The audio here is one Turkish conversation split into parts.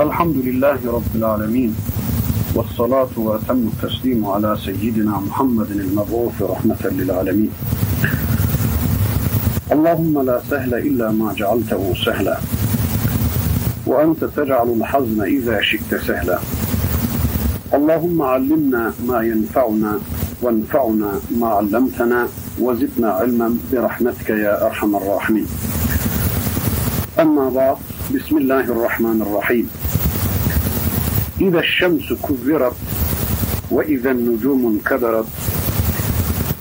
الحمد لله رب العالمين والصلاة وأتم التسليم على سيدنا محمد المبعوث رحمة للعالمين. اللهم لا سهل إلا ما جعلته سهلا وأنت تجعل الحزن إذا شئت سهلا. اللهم علمنا ما ينفعنا وانفعنا ما علمتنا وزدنا علما برحمتك يا أرحم الراحمين. أما بعد بسم الله الرحمن الرحيم. إذا الشمس كبرت وإذا النجوم انكدرت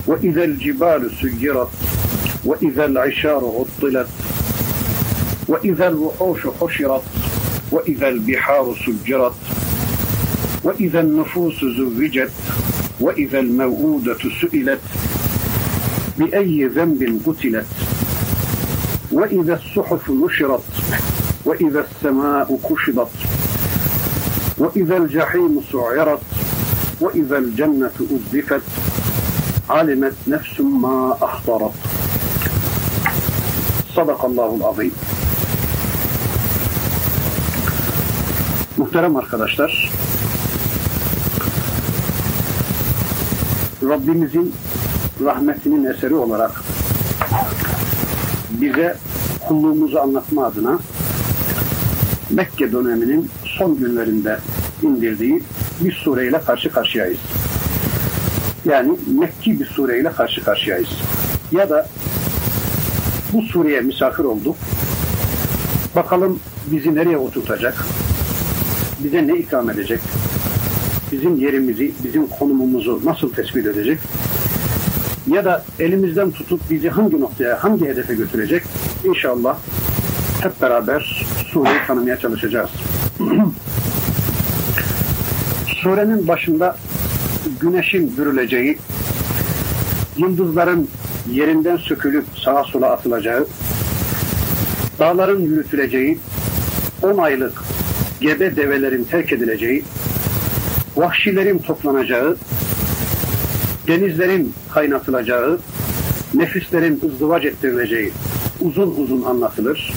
وإذا الجبال سيرت وإذا العشار عطلت وإذا الوحوش حشرت وإذا البحار سجرت وإذا النفوس زوجت وإذا الموءودة سئلت بأي ذنب قتلت وإذا الصحف نشرت وإذا السماء كشطت وإذا الجحيم سعرت وإذا الجنة أزلفت علمت نفس ما أحضرت صدق الله العظيم Muhterem arkadaşlar, Rabbimizin rahmetinin eseri olarak bize kulluğumuzu anlatma adına Mekke döneminin son günlerinde indirdiği bir sureyle karşı karşıyayız. Yani Mekki bir sureyle karşı karşıyayız. Ya da bu sureye misafir olduk. Bakalım bizi nereye oturtacak? Bize ne ikram edecek? Bizim yerimizi, bizim konumumuzu nasıl tespit edecek? Ya da elimizden tutup bizi hangi noktaya, hangi hedefe götürecek? İnşallah hep beraber sureyi tanımaya çalışacağız. Surenin başında güneşin bürüleceği, yıldızların yerinden sökülüp sağa sola atılacağı, dağların yürütüleceği, on aylık gebe develerin terk edileceği, vahşilerin toplanacağı, denizlerin kaynatılacağı, nefislerin ızdıvac ettirileceği uzun uzun anlatılır.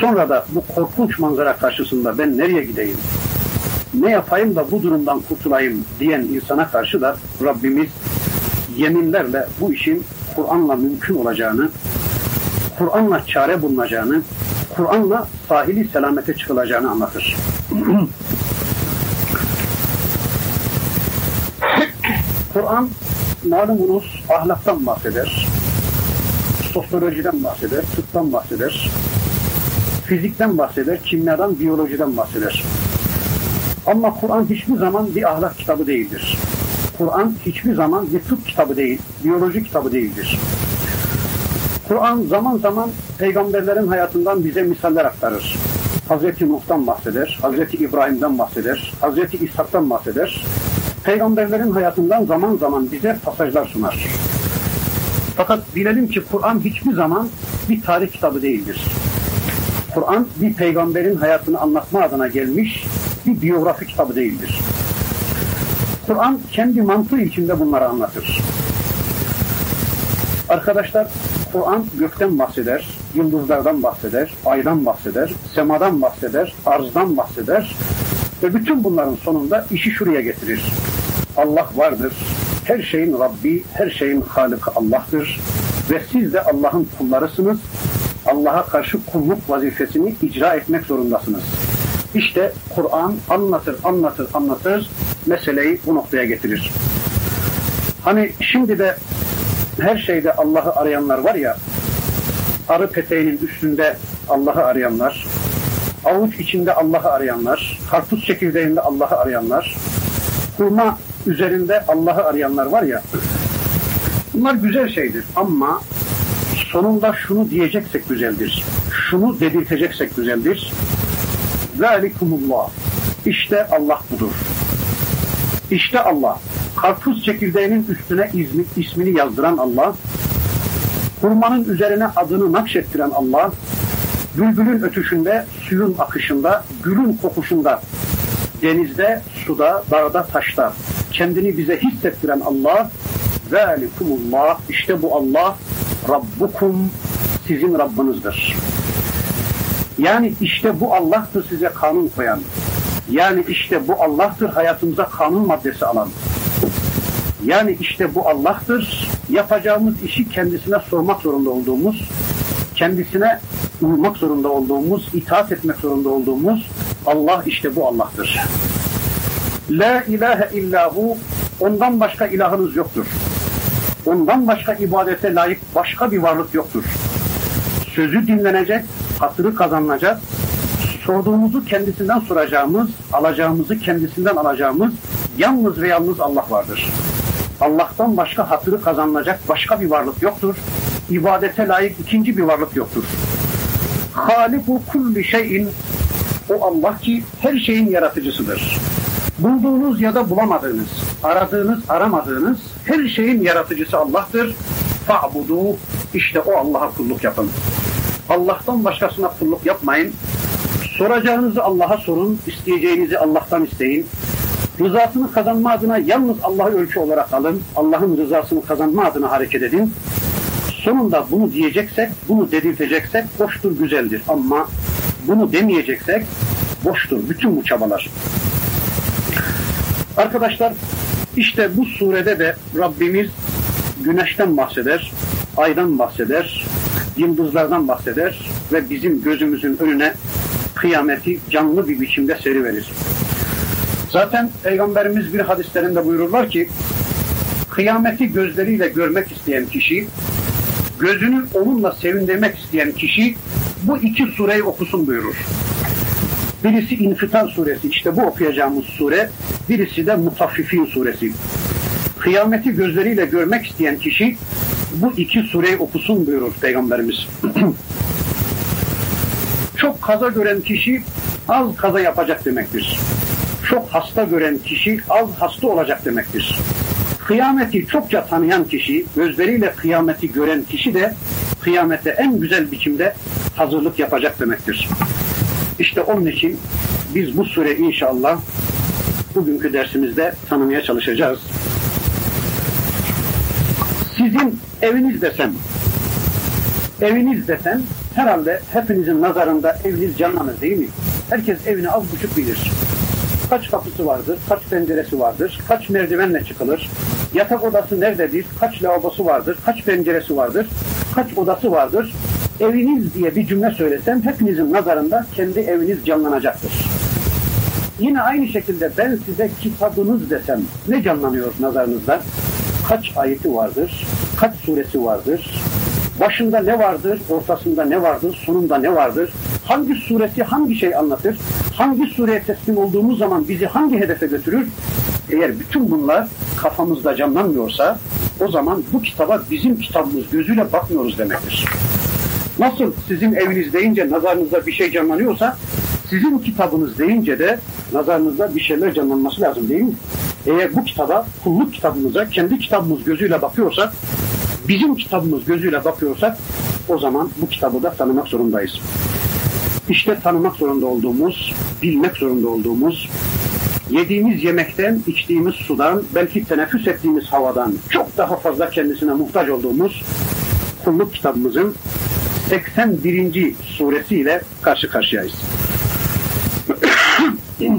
Sonra da bu korkunç manzara karşısında ben nereye gideyim, ne yapayım da bu durumdan kurtulayım diyen insana karşı da Rabbimiz yeminlerle bu işin Kur'an'la mümkün olacağını, Kur'an'la çare bulunacağını, Kur'an'la sahili selamete çıkılacağını anlatır. Kur'an malumunuz ahlaktan bahseder, sosyolojiden bahseder, tıptan bahseder, fizikten bahseder, kimyadan, biyolojiden bahseder. Ama Kur'an hiçbir zaman bir ahlak kitabı değildir. Kur'an hiçbir zaman bir tıp kitabı değil, biyoloji kitabı değildir. Kur'an zaman zaman peygamberlerin hayatından bize misaller aktarır. Hazreti Nuh'tan bahseder, Hazreti İbrahim'den bahseder, Hazreti İshak'tan bahseder. Peygamberlerin hayatından zaman zaman bize pasajlar sunar. Fakat bilelim ki Kur'an hiçbir zaman bir tarih kitabı değildir. Kur'an bir peygamberin hayatını anlatma adına gelmiş bir biyografi kitabı değildir. Kur'an kendi mantığı içinde bunları anlatır. Arkadaşlar Kur'an gökten bahseder, yıldızlardan bahseder, aydan bahseder, semadan bahseder, arzdan bahseder ve bütün bunların sonunda işi şuraya getirir. Allah vardır, her şeyin Rabbi, her şeyin Halıkı Allah'tır ve siz de Allah'ın kullarısınız. Allah'a karşı kulluk vazifesini icra etmek zorundasınız. İşte Kur'an anlatır, anlatır, anlatır, meseleyi bu noktaya getirir. Hani şimdi de her şeyde Allah'ı arayanlar var ya, arı peteğinin üstünde Allah'ı arayanlar, avuç içinde Allah'ı arayanlar, karpuz çekirdeğinde Allah'ı arayanlar, hurma üzerinde Allah'ı arayanlar var ya, bunlar güzel şeydir ama sonunda şunu diyeceksek güzeldir, şunu dedirteceksek güzeldir. Zalikumullah. İşte Allah budur. İşte Allah. Karpuz çekirdeğinin üstüne ismi, ismini yazdıran Allah, hurmanın üzerine adını nakşettiren Allah, bülbülün ötüşünde, suyun akışında, gülün kokuşunda, denizde, suda, dağda, taşta kendini bize hissettiren Allah, Zalikumullah, işte bu Allah, Rabbukum, sizin Rabbinizdir. Yani işte bu Allah'tır size kanun koyan. Yani işte bu Allah'tır hayatımıza kanun maddesi alan. Yani işte bu Allah'tır yapacağımız işi kendisine sormak zorunda olduğumuz, kendisine uymak zorunda olduğumuz, itaat etmek zorunda olduğumuz Allah işte bu Allah'tır. La ilahe illahu ondan başka ilahınız yoktur. Ondan başka ibadete layık başka bir varlık yoktur. Sözü dinlenecek, hatırı kazanılacak, sorduğumuzu kendisinden soracağımız, alacağımızı kendisinden alacağımız yalnız ve yalnız Allah vardır. Allah'tan başka hatırı kazanılacak başka bir varlık yoktur. İbadete layık ikinci bir varlık yoktur. Haliku kulli şeyin o Allah ki her şeyin yaratıcısıdır. Bulduğunuz ya da bulamadığınız, aradığınız, aramadığınız her şeyin yaratıcısı Allah'tır. Fa'budu işte o Allah'a kulluk yapın. Allah'tan başkasına kulluk yapmayın. Soracağınızı Allah'a sorun, isteyeceğinizi Allah'tan isteyin. Rızasını kazanma adına yalnız Allah'ı ölçü olarak alın. Allah'ın rızasını kazanma adına hareket edin. Sonunda bunu diyeceksek, bunu dedirteceksek hoştur, güzeldir. Ama bunu demeyeceksek boştur bütün bu çabalar. Arkadaşlar işte bu surede de Rabbimiz güneşten bahseder, aydan bahseder, yıldızlardan bahseder ve bizim gözümüzün önüne kıyameti canlı bir biçimde seriverir. Zaten Peygamberimiz bir hadislerinde buyururlar ki kıyameti gözleriyle görmek isteyen kişi gözünü onunla sevindirmek isteyen kişi bu iki sureyi okusun buyurur. Birisi İnfitar suresi, işte bu okuyacağımız sure. Birisi de Mutaffifin suresi. Kıyameti gözleriyle görmek isteyen kişi bu iki sureyi okusun buyurur Peygamberimiz. Çok kaza gören kişi az kaza yapacak demektir. Çok hasta gören kişi az hasta olacak demektir. Kıyameti çokça tanıyan kişi, gözleriyle kıyameti gören kişi de kıyamete en güzel biçimde hazırlık yapacak demektir. İşte onun için biz bu sure inşallah bugünkü dersimizde tanımaya çalışacağız. Sizin eviniz desem, eviniz desem herhalde hepinizin nazarında eviniz canlanır değil mi? Herkes evini az buçuk bilir. Kaç kapısı vardır, kaç penceresi vardır, kaç merdivenle çıkılır, yatak odası nerededir, kaç lavabosu vardır, kaç penceresi vardır, kaç odası vardır, eviniz diye bir cümle söylesem hepinizin nazarında kendi eviniz canlanacaktır. Yine aynı şekilde ben size kitabınız desem ne canlanıyor nazarınızda? Kaç ayeti vardır? Kaç suresi vardır? Başında ne vardır? Ortasında ne vardır? Sonunda ne vardır? Hangi suresi hangi şey anlatır? Hangi sureye teslim olduğumuz zaman bizi hangi hedefe götürür? Eğer bütün bunlar kafamızda canlanmıyorsa o zaman bu kitaba bizim kitabımız gözüyle bakmıyoruz demektir. Nasıl sizin eviniz deyince nazarınızda bir şey canlanıyorsa sizin kitabınız deyince de nazarınızda bir şeyler canlanması lazım değil mi? Eğer bu kitaba, kulluk kitabımıza, kendi kitabımız gözüyle bakıyorsak, bizim kitabımız gözüyle bakıyorsak o zaman bu kitabı da tanımak zorundayız. İşte tanımak zorunda olduğumuz, bilmek zorunda olduğumuz, yediğimiz yemekten, içtiğimiz sudan, belki teneffüs ettiğimiz havadan çok daha fazla kendisine muhtaç olduğumuz kulluk kitabımızın 81. suresiyle karşı karşıyayız.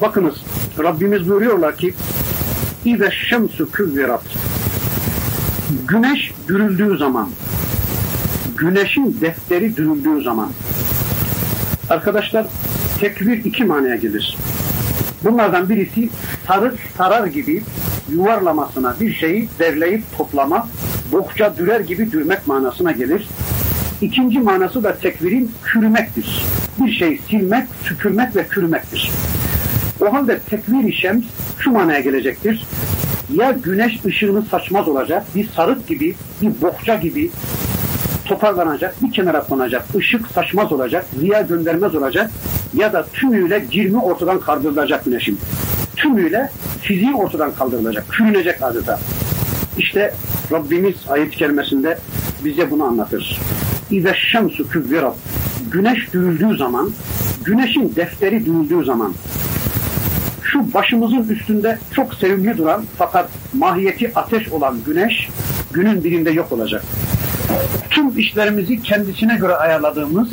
Bakınız Rabbimiz buyuruyorlar ki İze şemsu küvvirat Güneş dürüldüğü zaman güneşin defteri dürüldüğü zaman arkadaşlar tekvir iki manaya gelir. Bunlardan birisi sarı sarar gibi yuvarlamasına bir şeyi derleyip toplama, bokça dürer gibi dürmek manasına gelir. İkinci manası da tekvirin kürmektir. Bir şey silmek, tükürmek ve kürmektir. O halde tekvir-i şu manaya gelecektir. Ya güneş ışığını saçmaz olacak, bir sarık gibi, bir bohça gibi toparlanacak, bir kenara konacak, ışık saçmaz olacak, ziya göndermez olacak ya da tümüyle girmi ortadan kaldırılacak güneşin. Tümüyle fiziği ortadan kaldırılacak, kürünecek adeta. İşte Rabbimiz ayet kelimesinde bize bunu anlatır. İze şemsu küvvirat. Güneş dürüldüğü zaman, güneşin defteri dürüldüğü zaman, şu başımızın üstünde çok sevimli duran fakat mahiyeti ateş olan güneş günün birinde yok olacak. Tüm işlerimizi kendisine göre ayarladığımız,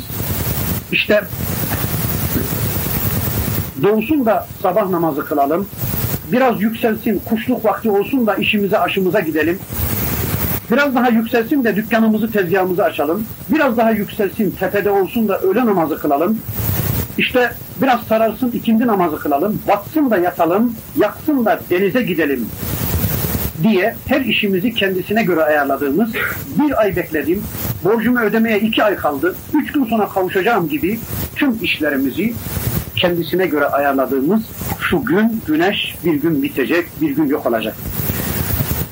işte doğsun da sabah namazı kılalım, biraz yükselsin, kuşluk vakti olsun da işimize aşımıza gidelim, Biraz daha yükselsin de dükkanımızı, tezgahımızı açalım. Biraz daha yükselsin, tepede olsun da öğle namazı kılalım. İşte biraz sararsın, ikindi namazı kılalım. Batsın da yatalım, yaksın da denize gidelim diye her işimizi kendisine göre ayarladığımız bir ay bekledim, borcumu ödemeye iki ay kaldı, üç gün sonra kavuşacağım gibi tüm işlerimizi kendisine göre ayarladığımız şu gün güneş bir gün bitecek, bir gün yok olacak.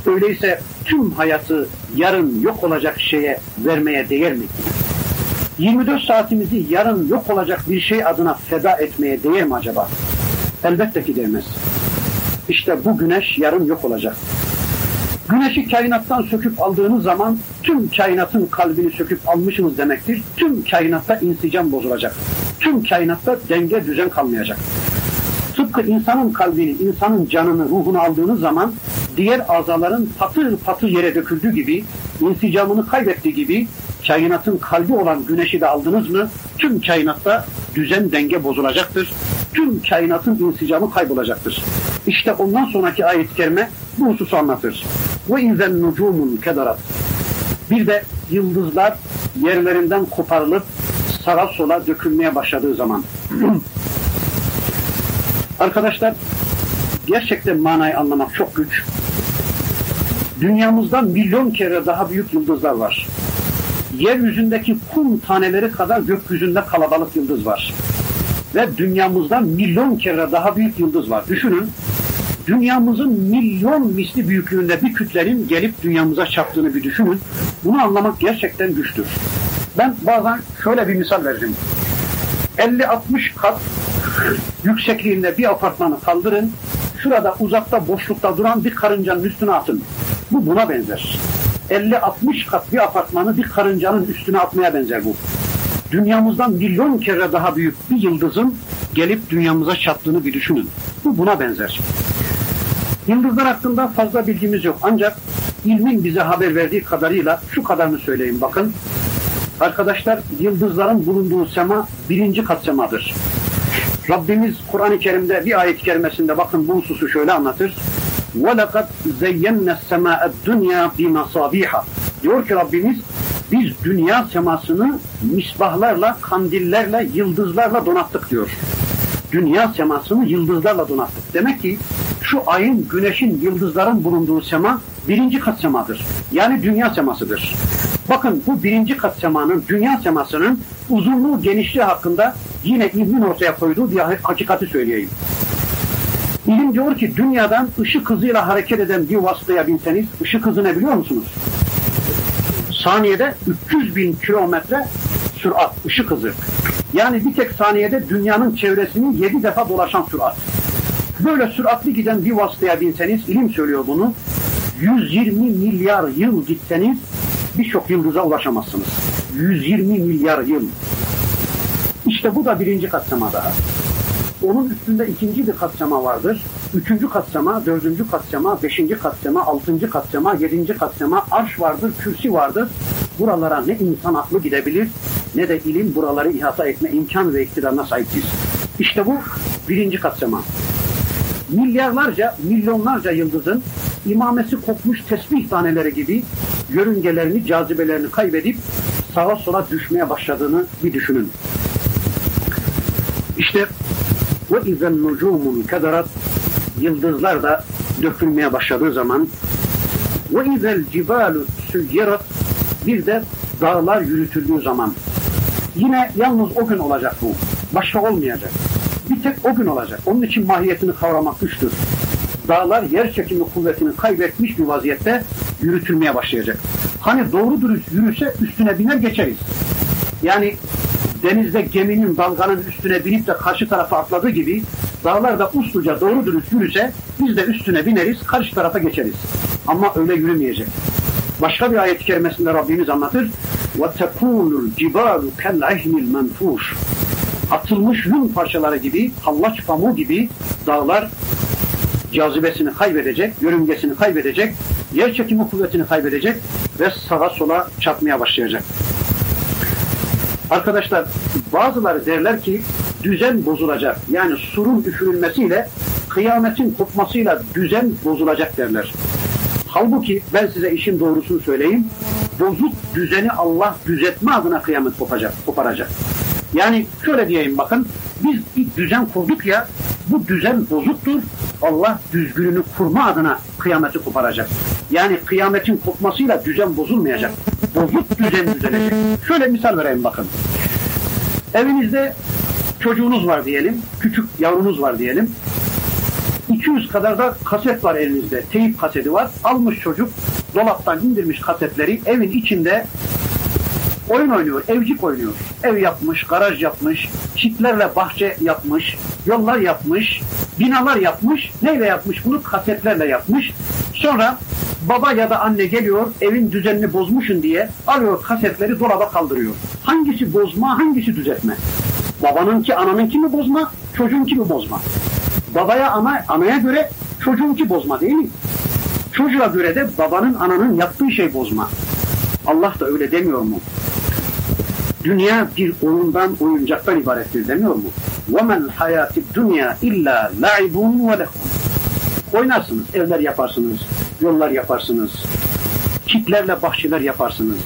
Öyleyse tüm hayatı yarın yok olacak şeye vermeye değer mi? 24 saatimizi yarın yok olacak bir şey adına feda etmeye değer mi acaba? Elbette ki değmez. İşte bu güneş yarın yok olacak. Güneşi kainattan söküp aldığınız zaman tüm kainatın kalbini söküp almışsınız demektir. Tüm kainatta insicam bozulacak. Tüm kainatta denge düzen kalmayacak. Tıpkı insanın kalbini, insanın canını, ruhunu aldığınız zaman diğer azaların patır patır yere döküldüğü gibi, insicamını kaybettiği gibi kainatın kalbi olan güneşi de aldınız mı tüm kainatta düzen denge bozulacaktır. Tüm kainatın insicamı kaybolacaktır. İşte ondan sonraki ayet-i kerime bu hususu anlatır. Ve inzen nucumun kedarat. Bir de yıldızlar yerlerinden koparılıp sağa sola dökülmeye başladığı zaman. Arkadaşlar gerçekten manayı anlamak çok güç. Dünyamızdan milyon kere daha büyük yıldızlar var. Yeryüzündeki kum taneleri kadar gökyüzünde kalabalık yıldız var. Ve dünyamızdan milyon kere daha büyük yıldız var. Düşünün, dünyamızın milyon misli büyüklüğünde bir kütlenin gelip dünyamıza çarptığını bir düşünün. Bunu anlamak gerçekten güçtür. Ben bazen şöyle bir misal vereceğim. 50-60 kat yüksekliğinde bir apartmanı kaldırın, şurada uzakta boşlukta duran bir karıncanın üstüne atın. Bu buna benzer. 50-60 kat bir apartmanı bir karıncanın üstüne atmaya benzer bu. Dünyamızdan milyon kere daha büyük bir yıldızın gelip dünyamıza çattığını bir düşünün. Bu buna benzer. Yıldızlar hakkında fazla bilgimiz yok. Ancak ilmin bize haber verdiği kadarıyla şu kadarını söyleyeyim bakın. Arkadaşlar yıldızların bulunduğu sema birinci kat semadır. Rabbimiz Kur'an-ı Kerim'de bir ayet-i kerimesinde bakın bu hususu şöyle anlatır. وَلَقَدْ زَيَّنَّ السَّمَاءَ الدُّنْيَا بِمَصَابِيحَ Diyor ki Rabbimiz biz dünya semasını misbahlarla, kandillerle, yıldızlarla donattık diyor. Dünya semasını yıldızlarla donattık. Demek ki şu ayın, güneşin, yıldızların bulunduğu sema birinci kat semadır. Yani dünya semasıdır. Bakın bu birinci kat semanın, dünya semasının uzunluğu, genişliği hakkında yine ilmin ortaya koyduğu bir hakikati söyleyeyim. İlim diyor ki dünyadan ışık hızıyla hareket eden bir vasıtaya binseniz, ışık hızı ne biliyor musunuz? Saniyede 300 bin kilometre sürat, ışık hızı. Yani bir tek saniyede dünyanın çevresini 7 defa dolaşan sürat. Böyle süratli giden bir vasıtaya binseniz, ilim söylüyor bunu, 120 milyar yıl gitseniz birçok yıldıza ulaşamazsınız. 120 milyar yıl. İşte bu da birinci katsama daha. Onun üstünde ikinci bir katsama vardır. Üçüncü katsama, dördüncü katsama, beşinci katsama, altıncı katsama, yedinci katsama, arş vardır, kürsi vardır. Buralara ne insan aklı gidebilir ne de ilim buraları ihata etme imkan ve iktidarına sahiptir. İşte bu birinci katsama. Milyarlarca, milyonlarca yıldızın imamesi kopmuş tesbih taneleri gibi yörüngelerini, cazibelerini kaybedip sağa sola düşmeye başladığını bir düşünün. İşte ve izen nucumun kadarat yıldızlar da dökülmeye başladığı zaman ve izel cibalu süyyerat bir de dağlar yürütüldüğü zaman yine yalnız o gün olacak bu. Başka olmayacak. Bir tek o gün olacak. Onun için mahiyetini kavramak güçtür. Dağlar yer çekimi kuvvetini kaybetmiş bir vaziyette yürütülmeye başlayacak. Hani doğru dürüst yürüse üstüne biner geçeriz. Yani denizde geminin dalganın üstüne binip de karşı tarafa atladığı gibi dağlar da usluca doğru dürüst yürüse biz de üstüne bineriz karşı tarafa geçeriz. Ama öyle yürümeyecek. Başka bir ayet-i kerimesinde Rabbimiz anlatır. وَتَكُونُ الْجِبَالُ كَالْعِهْنِ الْمَنْفُوشِ Atılmış yün parçaları gibi, hallaç pamuğu gibi dağlar cazibesini kaybedecek, yörüngesini kaybedecek, yer çekimi kuvvetini kaybedecek ve sağa sola çarpmaya başlayacak. Arkadaşlar bazıları derler ki düzen bozulacak. Yani surun üfürülmesiyle kıyametin kopmasıyla düzen bozulacak derler. Halbuki ben size işin doğrusunu söyleyeyim. Bozuk düzeni Allah düzeltme adına kıyamet kopacak, koparacak. Yani şöyle diyeyim bakın. Biz bir düzen kurduk ya bu düzen bozuktur. Allah düzgününü kurma adına kıyameti koparacak. Yani kıyametin kopmasıyla düzen bozulmayacak. Bozuk düzen düzelecek. Şöyle misal vereyim bakın. Evinizde çocuğunuz var diyelim. Küçük yavrunuz var diyelim. 200 kadar da kaset var elinizde. Teyip kaseti var. Almış çocuk dolaptan indirmiş kasetleri evin içinde oyun oynuyor, evcik oynuyor. Ev yapmış, garaj yapmış, çitlerle bahçe yapmış, yollar yapmış, binalar yapmış. Neyle yapmış bunu? Kasetlerle yapmış. Sonra baba ya da anne geliyor evin düzenini bozmuşun diye alıyor kasetleri dolaba kaldırıyor. Hangisi bozma, hangisi düzeltme? Babanınki, ananınki mi bozma, çocuğunki mi bozma? Babaya, ana, anaya göre çocuğunki bozma değil mi? Çocuğa göre de babanın, ananın yaptığı şey bozma. Allah da öyle demiyor mu? Dünya bir oyundan, oyuncaktan ibarettir demiyor mu? وَمَنْ hayati dünya illa la'ibun ve Oynarsınız, evler yaparsınız, yollar yaparsınız, kitlerle bahçeler yaparsınız,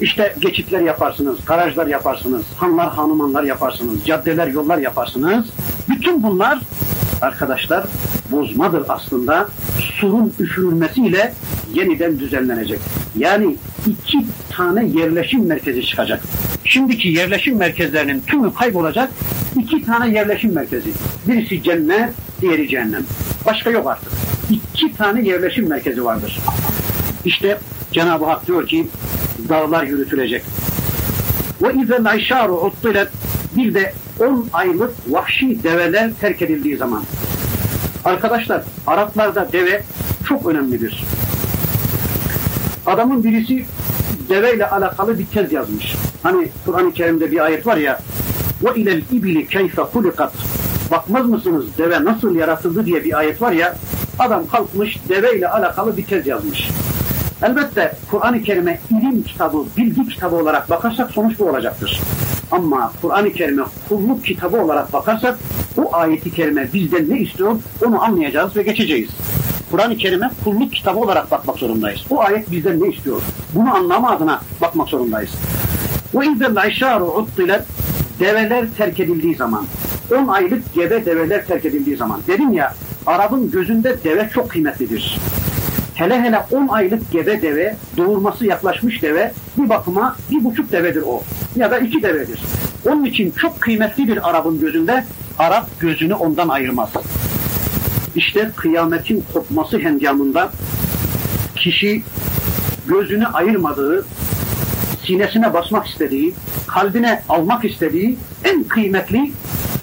işte geçitler yaparsınız, garajlar yaparsınız, hanlar, hanumanlar yaparsınız, caddeler, yollar yaparsınız. Bütün bunlar arkadaşlar bozmadır aslında. Surun üfürülmesiyle yeniden düzenlenecek. Yani iki tane yerleşim merkezi çıkacak. Şimdiki yerleşim merkezlerinin tümü kaybolacak. İki tane yerleşim merkezi. Birisi cennet, diğeri cehennem. Başka yok artık. İki tane yerleşim merkezi vardır. İşte Cenab-ı Hak diyor ki dağlar yürütülecek. Ve izel ayşaru uttilet bir de 10 aylık vahşi develer terk edildiği zaman. Arkadaşlar Araplarda deve çok önemlidir. Adamın birisi deveyle alakalı bir tez yazmış. Hani Kur'an-ı Kerim'de bir ayet var ya ve ilel ibili keyfe hulikat bakmaz mısınız deve nasıl yaratıldı diye bir ayet var ya adam kalkmış deveyle alakalı bir tez yazmış. Elbette Kur'an-ı Kerim'e ilim kitabı, bilgi kitabı olarak bakarsak sonuç bu olacaktır. Ama Kur'an-ı Kerim'e kulluk kitabı olarak bakarsak bu ayeti kerime bizden ne istiyor onu anlayacağız ve geçeceğiz. Kur'an-ı Kerim'e kulluk kitabı olarak bakmak zorundayız. Bu ayet bizden ne istiyor? Bunu anlama adına bakmak zorundayız. İzzel işaru uttilet develer terk edildiği zaman 10 aylık gebe develer terk edildiği zaman dedim ya Arap'ın gözünde deve çok kıymetlidir. Hele hele 10 aylık gebe deve, doğurması yaklaşmış deve bir bakıma bir buçuk devedir o. Ya da iki devedir. Onun için çok kıymetlidir Arap'ın gözünde. Arap gözünü ondan ayırmaz. İşte kıyametin kopması hengamında kişi gözünü ayırmadığı, sinesine basmak istediği, kalbine almak istediği en kıymetli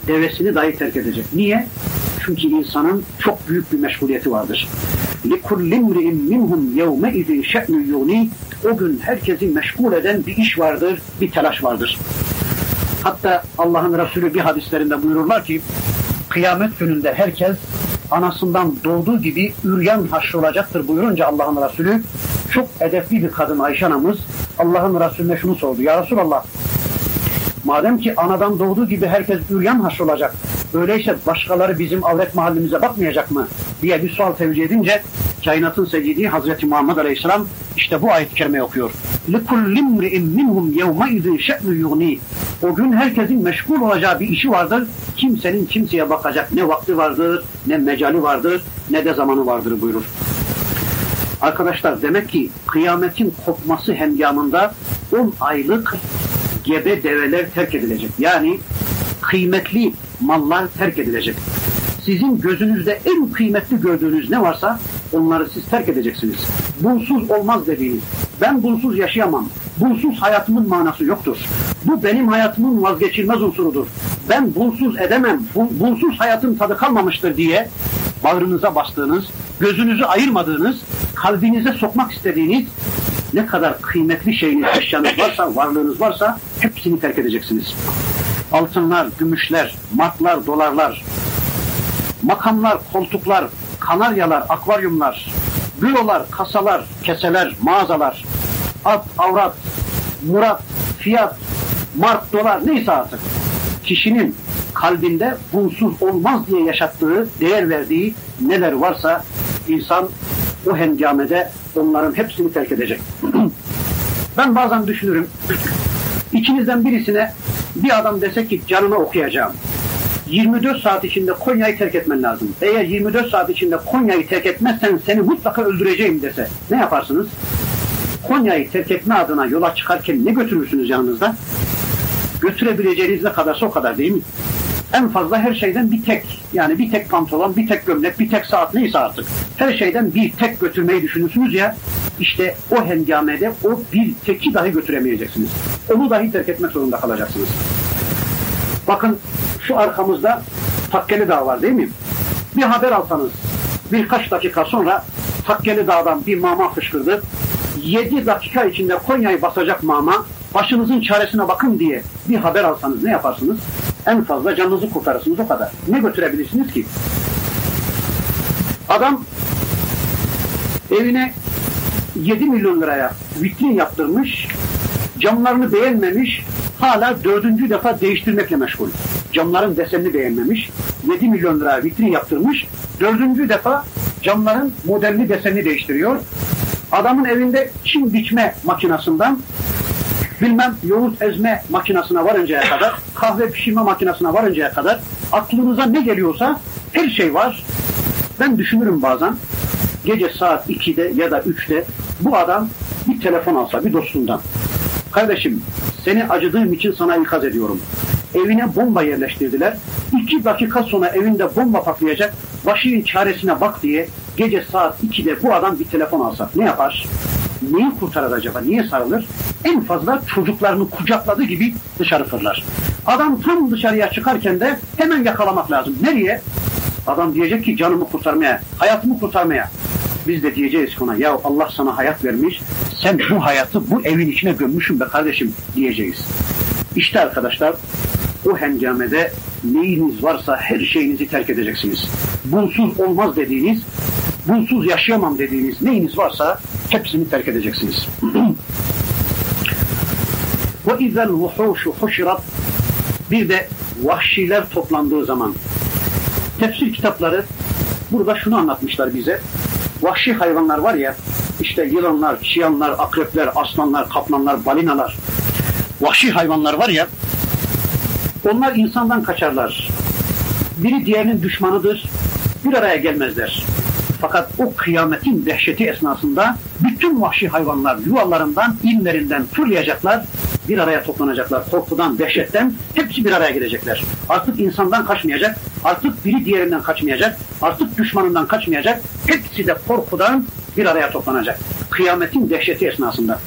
devesini dahi terk edecek. Niye? Çünkü insanın çok büyük bir meşguliyeti vardır. لِكُلِّ مْرِئٍ مِنْهُمْ يَوْمَئِذٍ شَأْنُ يُغْنِي O gün herkesi meşgul eden bir iş vardır, bir telaş vardır. Hatta Allah'ın Resulü bir hadislerinde buyururlar ki, kıyamet gününde herkes anasından doğduğu gibi üryan haşrolacaktır buyurunca Allah'ın Resulü çok edepli bir kadın Ayşe anamız Allah'ın Resulüne şunu sordu. Ya Resulallah madem ki anadan doğduğu gibi herkes üryan haşrolacak öyleyse başkaları bizim avret mahallimize bakmayacak mı diye bir sual tevcih edince kainatın seyyidi Hazreti Muhammed Aleyhisselam işte bu ayet-i kerime okuyor. لِكُلِّ مْرِئٍ مِنْهُمْ يَوْمَئِذٍ شَأْنُ يُغْنِي O gün herkesin meşgul olacağı bir işi vardır. Kimsenin kimseye bakacak ne vakti vardır, ne mecali vardır, ne de zamanı vardır buyurur. Arkadaşlar demek ki kıyametin kopması hengamında 10 aylık gebe develer terk edilecek. Yani kıymetli mallar terk edilecek. Sizin gözünüzde en kıymetli gördüğünüz ne varsa onları siz terk edeceksiniz. Bunsuz olmaz dediğiniz, ben bunsuz yaşayamam, bunsuz hayatımın manası yoktur. Bu benim hayatımın vazgeçilmez unsurudur. Ben bunsuz edemem, bunsuz hayatın tadı kalmamıştır diye bağrınıza bastığınız, gözünüzü ayırmadığınız, kalbinize sokmak istediğiniz ne kadar kıymetli şeyiniz, eşyanız varsa, varlığınız varsa hepsini terk edeceksiniz. Altınlar, gümüşler, marklar, dolarlar, makamlar, koltuklar, kanaryalar, akvaryumlar, bürolar, kasalar, keseler, mağazalar, at, avrat, murat, fiyat, mark, dolar neyse artık. Kişinin kalbinde bunsuz olmaz diye yaşattığı, değer verdiği neler varsa insan o hengamede onların hepsini terk edecek. ben bazen düşünürüm, içinizden birisine bir adam dese ki canına okuyacağım. 24 saat içinde Konya'yı terk etmen lazım. Eğer 24 saat içinde Konya'yı terk etmezsen seni mutlaka öldüreceğim dese ne yaparsınız? Konya'yı terk etme adına yola çıkarken ne götürürsünüz yanınızda? Götürebileceğiniz ne kadarsa o kadar değil mi? En fazla her şeyden bir tek yani bir tek pantolon, bir tek gömlek, bir tek saat neyse artık. Her şeyden bir tek götürmeyi düşünürsünüz ya işte o hengamede o bir teki dahi götüremeyeceksiniz. Onu dahi terk etmek zorunda kalacaksınız. Bakın şu arkamızda Takkeli Dağ var değil mi? Bir haber alsanız birkaç dakika sonra Takkeli Dağ'dan bir mama fışkırdı. 7 dakika içinde Konya'yı basacak mama başınızın çaresine bakın diye bir haber alsanız ne yaparsınız? En fazla canınızı kurtarırsınız o kadar. Ne götürebilirsiniz ki? Adam evine 7 milyon liraya vitrin yaptırmış, camlarını beğenmemiş, hala dördüncü defa değiştirmekle meşgul. Camların desenini beğenmemiş, 7 milyon lira vitrin yaptırmış, dördüncü defa camların modelini desenini değiştiriyor. Adamın evinde çim biçme makinasından bilmem yoğurt ezme makinasına varıncaya kadar, kahve pişirme makinasına varıncaya kadar aklınıza ne geliyorsa her şey var. Ben düşünürüm bazen gece saat 2'de ya da 3'te bu adam bir telefon alsa bir dostundan. Kardeşim seni acıdığım için sana ikaz ediyorum. Evine bomba yerleştirdiler. İki dakika sonra evinde bomba patlayacak. Başının çaresine bak diye gece saat 2'de bu adam bir telefon alsa ne yapar? Neyi kurtarır acaba? Niye sarılır? En fazla çocuklarını kucakladığı gibi dışarı fırlar. Adam tam dışarıya çıkarken de hemen yakalamak lazım. Nereye? Adam diyecek ki canımı kurtarmaya, hayatımı kurtarmaya. Biz de diyeceğiz ona ya Allah sana hayat vermiş, sen bu hayatı bu evin içine gömmüşsün be kardeşim diyeceğiz. İşte arkadaşlar o hengamede neyiniz varsa her şeyinizi terk edeceksiniz. Bunsuz olmaz dediğiniz, bunsuz yaşayamam dediğiniz neyiniz varsa hepsini terk edeceksiniz. Ve izel vuhuşu huşirat bir de vahşiler toplandığı zaman tefsir kitapları burada şunu anlatmışlar bize. Vahşi hayvanlar var ya işte yılanlar, çiyanlar, akrepler, aslanlar, kaplanlar, balinalar vahşi hayvanlar var ya onlar insandan kaçarlar. Biri diğerinin düşmanıdır. Bir araya gelmezler. Fakat o kıyametin dehşeti esnasında bütün vahşi hayvanlar yuvalarından, inlerinden fırlayacaklar, bir araya toplanacaklar. Korkudan, dehşetten hepsi bir araya gelecekler. Artık insandan kaçmayacak, artık biri diğerinden kaçmayacak, artık düşmanından kaçmayacak. Hepsi de korkudan bir araya toplanacak. Kıyametin dehşeti esnasında.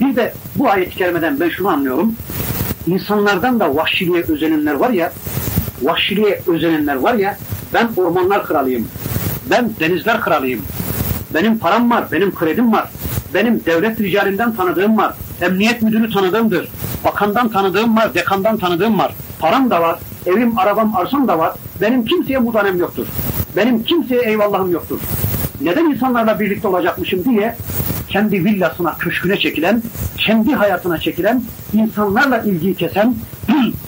Bir de bu ayet-i kerimeden ben şunu anlıyorum. İnsanlardan da vahşiliğe özenenler var ya, vahşiliğe özenenler var ya, ben ormanlar kralıyım, ben denizler kralıyım, benim param var, benim kredim var, benim devlet ricalinden tanıdığım var, emniyet müdürü tanıdığımdır, bakandan tanıdığım var, dekandan tanıdığım var, param da var, evim, arabam, arsam da var, benim kimseye mudanem yoktur, benim kimseye eyvallahım yoktur. Neden insanlarla birlikte olacakmışım diye kendi villasına, köşküne çekilen, kendi hayatına çekilen, insanlarla ilgiyi kesen,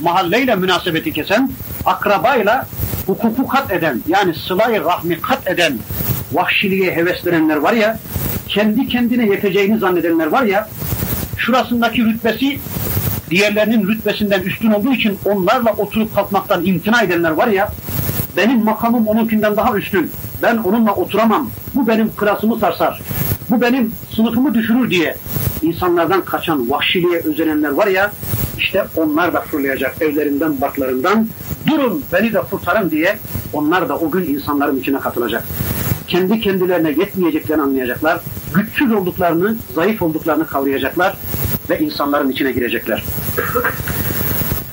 mahalleyle münasebeti kesen, akrabayla hukuku kat eden, yani sılayı rahmi kat eden vahşiliğe heveslenenler var ya, kendi kendine yeteceğini zannedenler var ya, şurasındaki rütbesi diğerlerinin rütbesinden üstün olduğu için onlarla oturup kalkmaktan imtina edenler var ya, benim makamım onunkinden daha üstün, ben onunla oturamam, bu benim kırasımı sarsar, bu benim sınıfımı düşürür diye insanlardan kaçan vahşiliğe özenenler var ya, işte onlar da fırlayacak evlerinden, barklarından, durun beni de kurtarın diye onlar da o gün insanların içine katılacak. Kendi kendilerine yetmeyeceklerini anlayacaklar, güçsüz olduklarını, zayıf olduklarını kavrayacaklar ve insanların içine girecekler.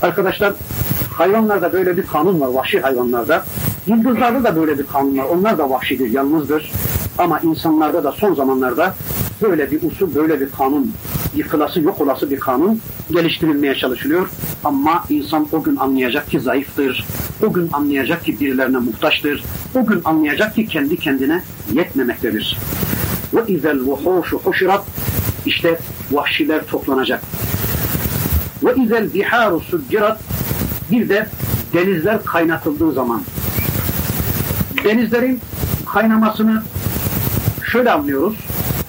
Arkadaşlar, hayvanlarda böyle bir kanun var, vahşi hayvanlarda. Yıldızlarda da böyle bir kanun var. Onlar da vahşidir, yalnızdır. Ama insanlarda da son zamanlarda böyle bir usul, böyle bir kanun, yıkılası yok olası bir kanun geliştirilmeye çalışılıyor. Ama insan o gün anlayacak ki zayıftır. O gün anlayacak ki birilerine muhtaçtır. O gün anlayacak ki kendi kendine yetmemektedir. Ve izel vuhuşu huşirat İşte vahşiler toplanacak. Ve izel biharu sujjirat bir de denizler kaynatıldığı zaman denizlerin kaynamasını şöyle anlıyoruz.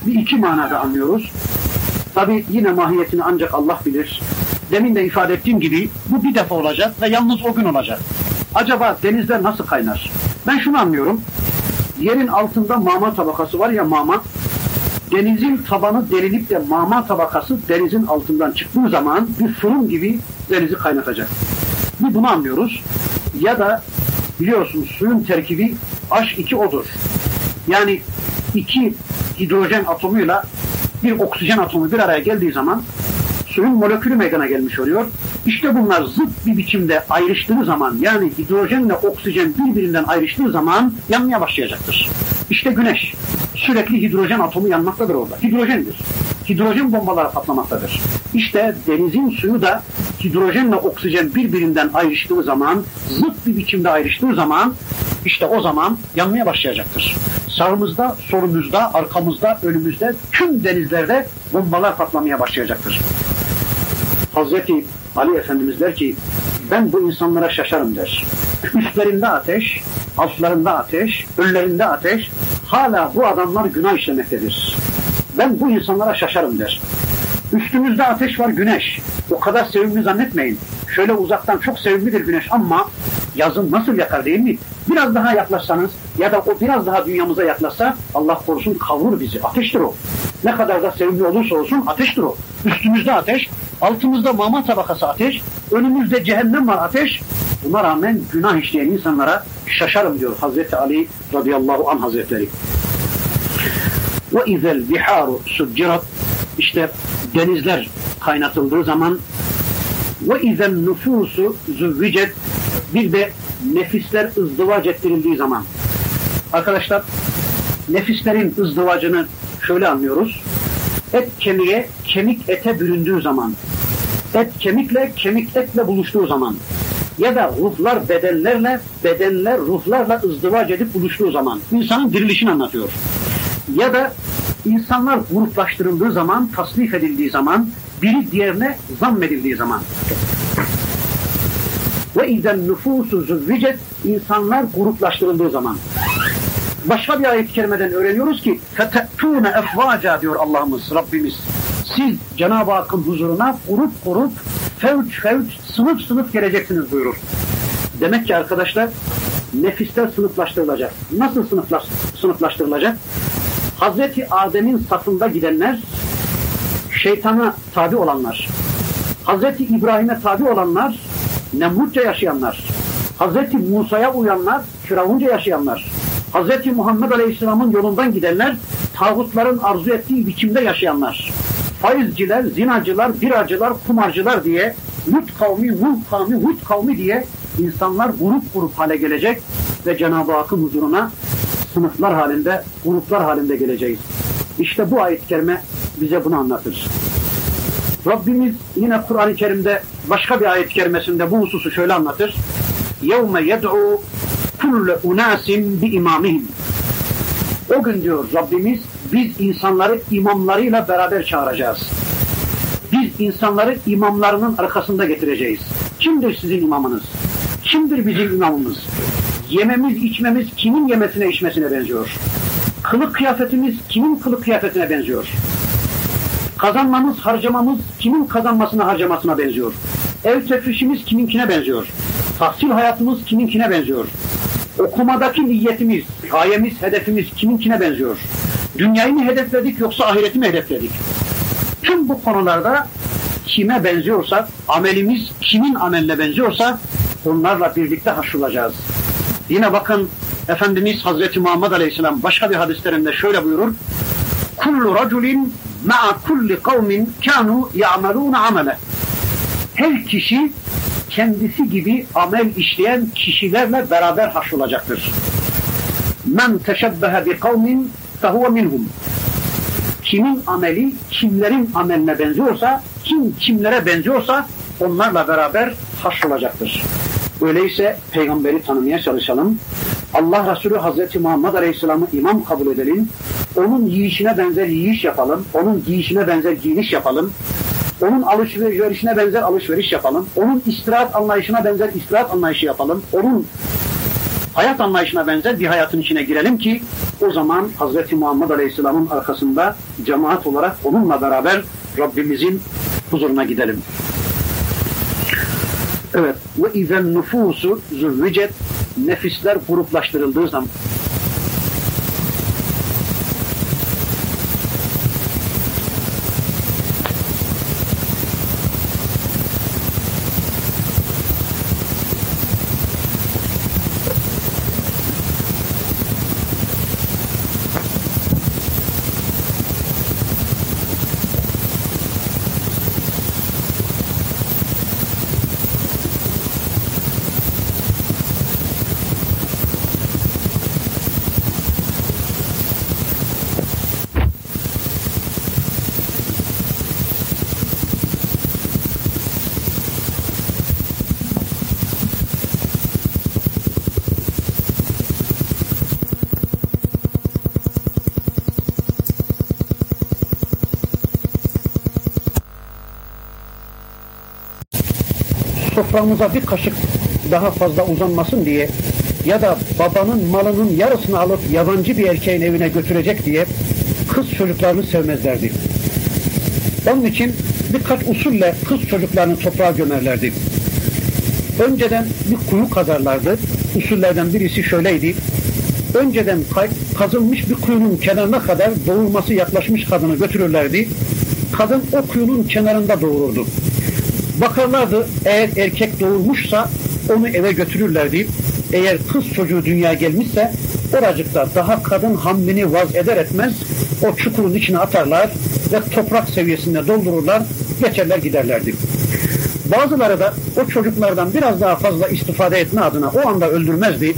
Bir iki manada anlıyoruz. Tabi yine mahiyetini ancak Allah bilir. Demin de ifade ettiğim gibi bu bir defa olacak ve yalnız o gün olacak. Acaba denizler nasıl kaynar? Ben şunu anlıyorum. Yerin altında mama tabakası var ya mama. Denizin tabanı delinip de mama tabakası denizin altından çıktığı zaman bir fırın gibi denizi kaynatacak. Bir bunu anlıyoruz. Ya da biliyorsunuz suyun terkibi H2O'dur. Yani iki hidrojen atomuyla bir oksijen atomu bir araya geldiği zaman suyun molekülü meydana gelmiş oluyor. İşte bunlar zıt bir biçimde ayrıştığı zaman yani hidrojenle oksijen birbirinden ayrıştığı zaman yanmaya başlayacaktır. İşte güneş sürekli hidrojen atomu yanmaktadır orada. Hidrojendir. Hidrojen bombaları patlamaktadır. İşte denizin suyu da hidrojenle oksijen birbirinden ayrıştığı zaman, zıt bir biçimde ayrıştığı zaman işte o zaman yanmaya başlayacaktır. Sağımızda, solumuzda, arkamızda, önümüzde tüm denizlerde bombalar patlamaya başlayacaktır. Hazreti Ali Efendimiz der ki ben bu insanlara şaşarım der. Üstlerinde ateş, altlarında ateş, önlerinde ateş, hala bu adamlar günah işlemektedir. Ben bu insanlara şaşarım der. Üstümüzde ateş var güneş. O kadar sevimli zannetmeyin. Şöyle uzaktan çok sevimlidir güneş ama yazın nasıl yakar değil mi? Biraz daha yaklaşsanız ya da o biraz daha dünyamıza yaklaşsa Allah korusun kavurur bizi. Ateştir o. Ne kadar da sevimli olursa olsun ateştir o. Üstümüzde ateş, altımızda mama tabakası ateş, önümüzde cehennem var ateş. Buna rağmen günah işleyen insanlara şaşarım diyor Hazreti Ali radıyallahu anh hazretleri. Ve izel biharu sujjirat işte denizler kaynatıldığı zaman ve izen nüfusu züvvicet bir de nefisler ızdıvac ettirildiği zaman. Arkadaşlar nefislerin ızdivacını şöyle anlıyoruz. Et kemiğe kemik ete büründüğü zaman et kemikle kemik etle buluştuğu zaman ya da ruhlar bedenlerle bedenler ruhlarla ızdıvac edip buluştuğu zaman insanın dirilişini anlatıyor. Ya da insanlar gruplaştırıldığı zaman, tasnif edildiği zaman, biri diğerine zammedildiği zaman. Ve izen nüfusu züvvicet insanlar gruplaştırıldığı zaman. Başka bir ayet-i kerimeden öğreniyoruz ki fetettûne efvaca diyor Allah'ımız, Rabbimiz. Siz Cenab-ı Hakk'ın huzuruna grup grup, fevç fevç, sınıf sınıf geleceksiniz buyurur. Demek ki arkadaşlar nefisler sınıflaştırılacak. Nasıl sınıflaş, sınıflaştırılacak? Hazreti Adem'in safında gidenler, şeytana tabi olanlar, Hazreti İbrahim'e tabi olanlar, Nemrutça yaşayanlar, Hazreti Musa'ya uyanlar, Firavunca yaşayanlar, Hazreti Muhammed Aleyhisselam'ın yolundan gidenler, tağutların arzu ettiği biçimde yaşayanlar, faizciler, zinacılar, biracılar, kumarcılar diye, Lut kavmi, Nuh kavmi, Hud kavmi diye insanlar grup grup hale gelecek ve Cenab-ı Hakk'ın huzuruna sınıflar halinde, gruplar halinde geleceğiz. İşte bu ayet-i kerime bize bunu anlatır. Rabbimiz yine Kur'an-ı Kerim'de başka bir ayet-i kerimesinde bu hususu şöyle anlatır. يَوْمَ يَدْعُوا كُلَّ اُنَاسٍ بِاِمَامِهِمْ O gün diyor Rabbimiz biz insanları imamlarıyla beraber çağıracağız. Biz insanları imamlarının arkasında getireceğiz. Kimdir sizin imamınız? Kimdir bizim imamımız? Yememiz, içmemiz kimin yemesine, içmesine benziyor? Kılık kıyafetimiz kimin kılık kıyafetine benziyor? Kazanmamız, harcamamız kimin kazanmasına, harcamasına benziyor? Ev tefrişimiz kiminkine benziyor? Tahsil hayatımız kiminkine benziyor? Okumadaki niyetimiz, gayemiz, hedefimiz kiminkine benziyor? Dünyayı mı hedefledik yoksa ahireti mi hedefledik? Tüm bu konularda kime benziyorsa, amelimiz kimin ameline benziyorsa onlarla birlikte haşrolacağız. Yine bakın Efendimiz Hazreti Muhammed Aleyhisselam başka bir hadislerinde şöyle buyurur. Kullu raculin ma'a kulli kavmin kanu ya'maluna amele. Her kişi kendisi gibi amel işleyen kişilerle beraber haşrolacaktır. Men teşebbehe bi kavmin fehuve minhum. Kimin ameli kimlerin ameline benziyorsa, kim kimlere benziyorsa onlarla beraber haşrolacaktır. Öyleyse peygamberi tanımaya çalışalım. Allah Resulü Hazreti Muhammed Aleyhisselam'ı imam kabul edelim. Onun yiyişine benzer yiyiş yapalım. Onun giyişine benzer giyiniş yapalım. Onun alışverişine benzer alışveriş yapalım. Onun istirahat anlayışına benzer istirahat anlayışı yapalım. Onun hayat anlayışına benzer bir hayatın içine girelim ki o zaman Hazreti Muhammed Aleyhisselam'ın arkasında cemaat olarak onunla beraber Rabbimizin huzuruna gidelim. Evet. Ve izen nüfusu züvvicet nefisler gruplaştırıldığı zaman soframıza bir kaşık daha fazla uzanmasın diye ya da babanın malının yarısını alıp yabancı bir erkeğin evine götürecek diye kız çocuklarını sevmezlerdi. Onun için birkaç usulle kız çocuklarını toprağa gömerlerdi. Önceden bir kuyu kazarlardı. Usullerden birisi şöyleydi. Önceden kazılmış bir kuyunun kenarına kadar doğurması yaklaşmış kadını götürürlerdi. Kadın o kuyunun kenarında doğururdu. Bakarlardı eğer erkek doğurmuşsa onu eve götürürlerdi. Eğer kız çocuğu dünya gelmişse oracıkta daha kadın hamlini vaz eder etmez o çukurun içine atarlar ve toprak seviyesinde doldururlar, geçerler giderlerdi. Bazıları da o çocuklardan biraz daha fazla istifade etme adına o anda öldürmezdi.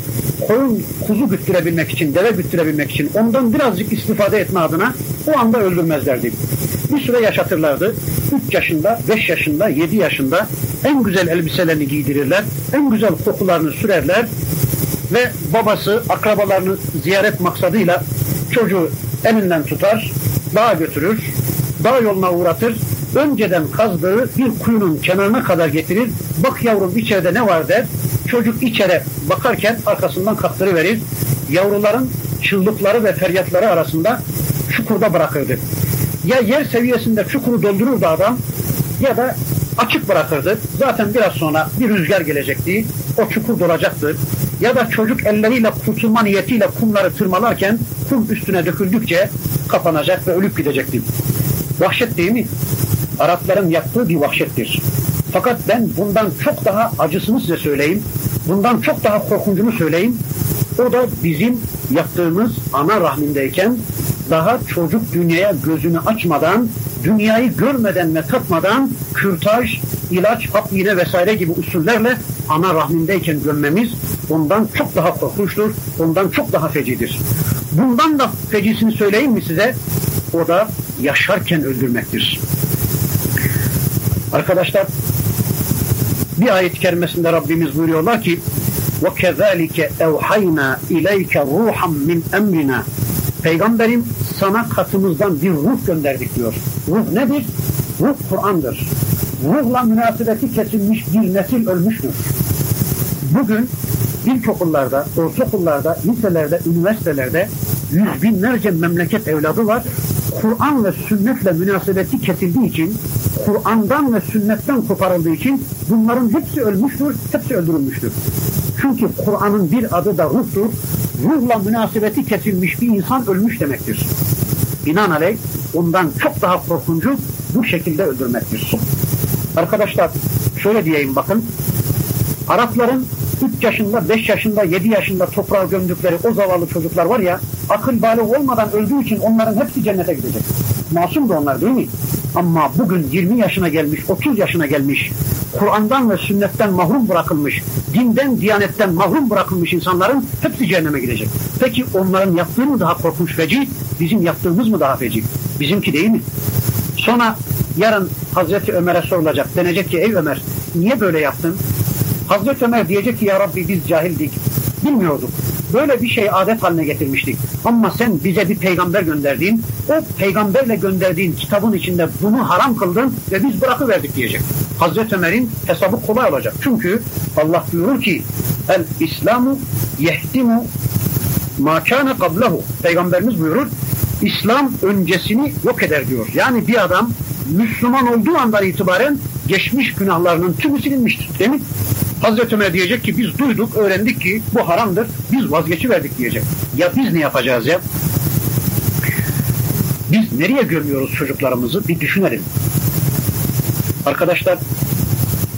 Koyun kuzu güttürebilmek için, deve güttürebilmek için ondan birazcık istifade etme adına o anda öldürmezlerdi. Bir süre yaşatırlardı. 3 yaşında, 5 yaşında, 7 yaşında en güzel elbiselerini giydirirler, en güzel kokularını sürerler ve babası akrabalarını ziyaret maksadıyla çocuğu elinden tutar, dağa götürür, dağ yoluna uğratır, önceden kazdığı bir kuyunun kenarına kadar getirir, bak yavrum içeride ne var? der, çocuk içeri bakarken arkasından kaptırıverir, yavruların çığlıkları ve feryatları arasında çukurda bırakırdı. Ya yer seviyesinde çukuru doldururdu adam ya da açık bırakırdı. Zaten biraz sonra bir rüzgar gelecekti. O çukur dolacaktı. Ya da çocuk elleriyle kurtulma niyetiyle kumları tırmalarken kum üstüne döküldükçe kapanacak ve ölüp gidecekti. Vahşet değil mi? Arapların yaptığı bir vahşettir. Fakat ben bundan çok daha acısını size söyleyeyim. Bundan çok daha korkuncunu söyleyeyim. O da bizim yaptığımız ana rahmindeyken daha çocuk dünyaya gözünü açmadan, dünyayı görmeden ve tatmadan kürtaj, ilaç, hap iğne vesaire gibi usullerle ana rahmindeyken gömmemiz ondan çok daha korkunçtur, ondan çok daha fecidir. Bundan da fecisini söyleyeyim mi size? O da yaşarken öldürmektir. Arkadaşlar bir ayet-i kerimesinde Rabbimiz buyuruyorlar ki وَكَذَٰلِكَ اَوْحَيْنَا اِلَيْكَ رُوحًا مِنْ اَمْرِنَا Peygamberim sana katımızdan bir ruh gönderdik diyor. Ruh nedir? Ruh Kur'an'dır. Ruhla münasebeti kesilmiş bir nesil ölmüştür. Bugün ilkokullarda, ortaokullarda, liselerde, üniversitelerde yüz binlerce memleket evladı var. Kur'an ve sünnetle münasebeti kesildiği için, Kur'an'dan ve sünnetten koparıldığı için bunların hepsi ölmüştür, hepsi öldürülmüştür. Çünkü Kur'an'ın bir adı da ruhtur. Ruhla münasebeti kesilmiş bir insan ölmüş demektir. Binaenaleyh ondan çok daha korkuncu bu şekilde öldürmektir. Arkadaşlar şöyle diyeyim bakın. Arapların 3 yaşında, 5 yaşında, 7 yaşında toprağa gömdükleri o zavallı çocuklar var ya akıl bali olmadan öldüğü için onların hepsi cennete gidecek. Masum da onlar değil mi? Ama bugün 20 yaşına gelmiş, 30 yaşına gelmiş, Kur'an'dan ve sünnetten mahrum bırakılmış, dinden, diyanetten mahrum bırakılmış insanların hepsi cehenneme gidecek. Peki onların yaptığı mı daha korkunç feci, bizim yaptığımız mı daha feci? Bizimki değil mi? Sonra yarın Hazreti Ömer'e sorulacak. Denecek ki ey Ömer niye böyle yaptın? Hazreti Ömer diyecek ki ya Rabbi biz cahildik, bilmiyorduk. böyle bir şey adet haline getirmiştik. Ama sen bize bir peygamber gönderdin. O peygamberle gönderdiğin kitabın içinde bunu haram kıldın ve biz bırakıverdik diyecek. Hazreti Ömer'in hesabı kolay olacak. Çünkü Allah buyurur ki el İslamu yehtimu ma kana. Peygamberimiz buyurur İslam öncesini yok eder diyor. Yani bir adam Müslüman olduğu andan itibaren geçmiş günahlarının tümü silinmiştir. Değil? Hazreti Ömer diyecek ki biz duyduk, öğrendik ki bu haramdır. Biz vazgeçiverdik diyecek. Ya biz ne yapacağız ya? Biz nereye gömüyoruz çocuklarımızı bir düşünelim. Arkadaşlar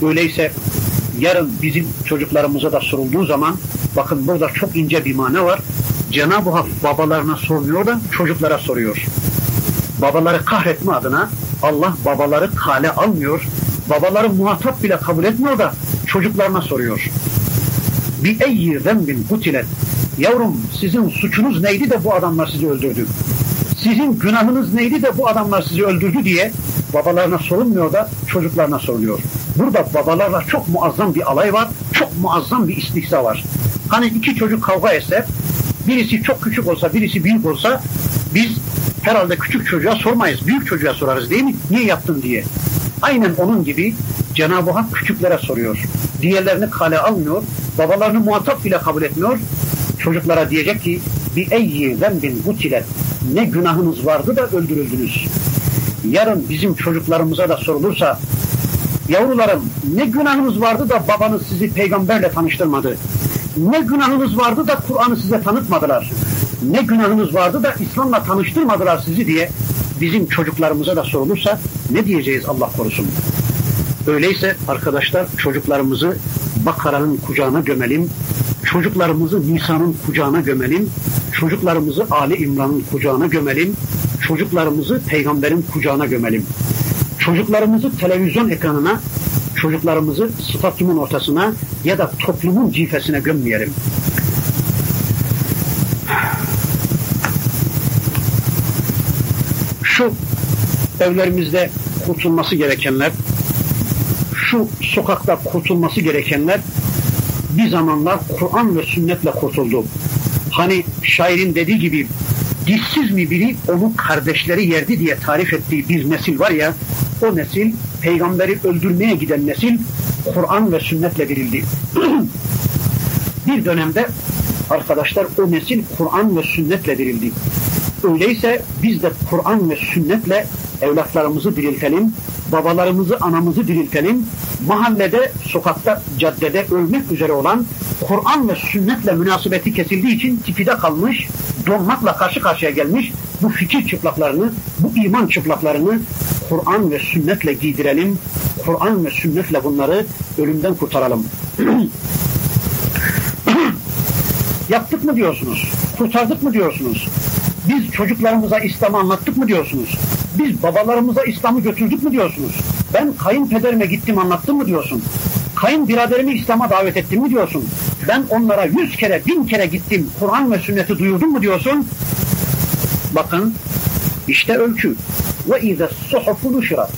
öyleyse yarın bizim çocuklarımıza da sorulduğu zaman bakın burada çok ince bir mana var. Cenab-ı Hak babalarına sormuyor da çocuklara soruyor. Babaları kahretme adına Allah babaları kale almıyor. Babaları muhatap bile kabul etmiyor da çocuklarına soruyor. Bir eyyi zembin kutilet. Yavrum sizin suçunuz neydi de bu adamlar sizi öldürdü? Sizin günahınız neydi de bu adamlar sizi öldürdü diye babalarına sorulmuyor da çocuklarına soruluyor. Burada babalarla çok muazzam bir alay var, çok muazzam bir istihza var. Hani iki çocuk kavga etse, birisi çok küçük olsa, birisi büyük olsa biz herhalde küçük çocuğa sormayız, büyük çocuğa sorarız değil mi? Niye yaptın diye. Aynen onun gibi Cenab-ı Hak küçüklere soruyor. Diğerlerini kale almıyor, babalarını muhatap bile kabul etmiyor. Çocuklara diyecek ki bir eyyi zembin kutilet ne günahınız vardı da öldürüldünüz. Yarın bizim çocuklarımıza da sorulursa yavrularım ne günahınız vardı da babanız sizi peygamberle tanıştırmadı. Ne günahınız vardı da Kur'an'ı size tanıtmadılar. Ne günahınız vardı da İslam'la tanıştırmadılar sizi diye bizim çocuklarımıza da sorulursa ne diyeceğiz Allah korusun. Öyleyse arkadaşlar çocuklarımızı Bakara'nın kucağına gömelim, çocuklarımızı Nisa'nın kucağına gömelim, çocuklarımızı Ali İmran'ın kucağına gömelim, çocuklarımızı peygamberin kucağına gömelim. Çocuklarımızı televizyon ekranına, çocuklarımızı stadyumun ortasına ya da toplumun cifesine gömmeyelim. Şu evlerimizde kurtulması gerekenler, şu sokakta kurtulması gerekenler bir zamanlar Kur'an ve sünnetle kurtuldu. Hani şairin dediği gibi dişsiz mi biri onun kardeşleri yerdi diye tarif ettiği bir nesil var ya o nesil peygamberi öldürmeye giden nesil Kur'an ve sünnetle verildi. bir dönemde arkadaşlar o nesil Kur'an ve sünnetle verildi. Öyleyse biz de Kur'an ve sünnetle evlatlarımızı diriltelim, babalarımızı, anamızı diriltelim. Mahallede, sokakta, caddede ölmek üzere olan Kur'an ve sünnetle münasebeti kesildiği için tipide kalmış, donmakla karşı karşıya gelmiş bu fikir çıplaklarını, bu iman çıplaklarını Kur'an ve sünnetle giydirelim. Kur'an ve sünnetle bunları ölümden kurtaralım. Yaptık mı diyorsunuz? Kurtardık mı diyorsunuz? Biz çocuklarımıza İslam'ı anlattık mı diyorsunuz? Biz babalarımıza İslam'ı götürdük mü diyorsunuz? Ben kayınpederime gittim anlattım mı diyorsun? Kayınbiraderimi İslam'a davet ettim mi diyorsun? Ben onlara yüz kere, bin kere gittim, Kur'an ve sünneti duyurdum mu diyorsun? Bakın, işte ölçü. Ve ize suhufu nuşirat.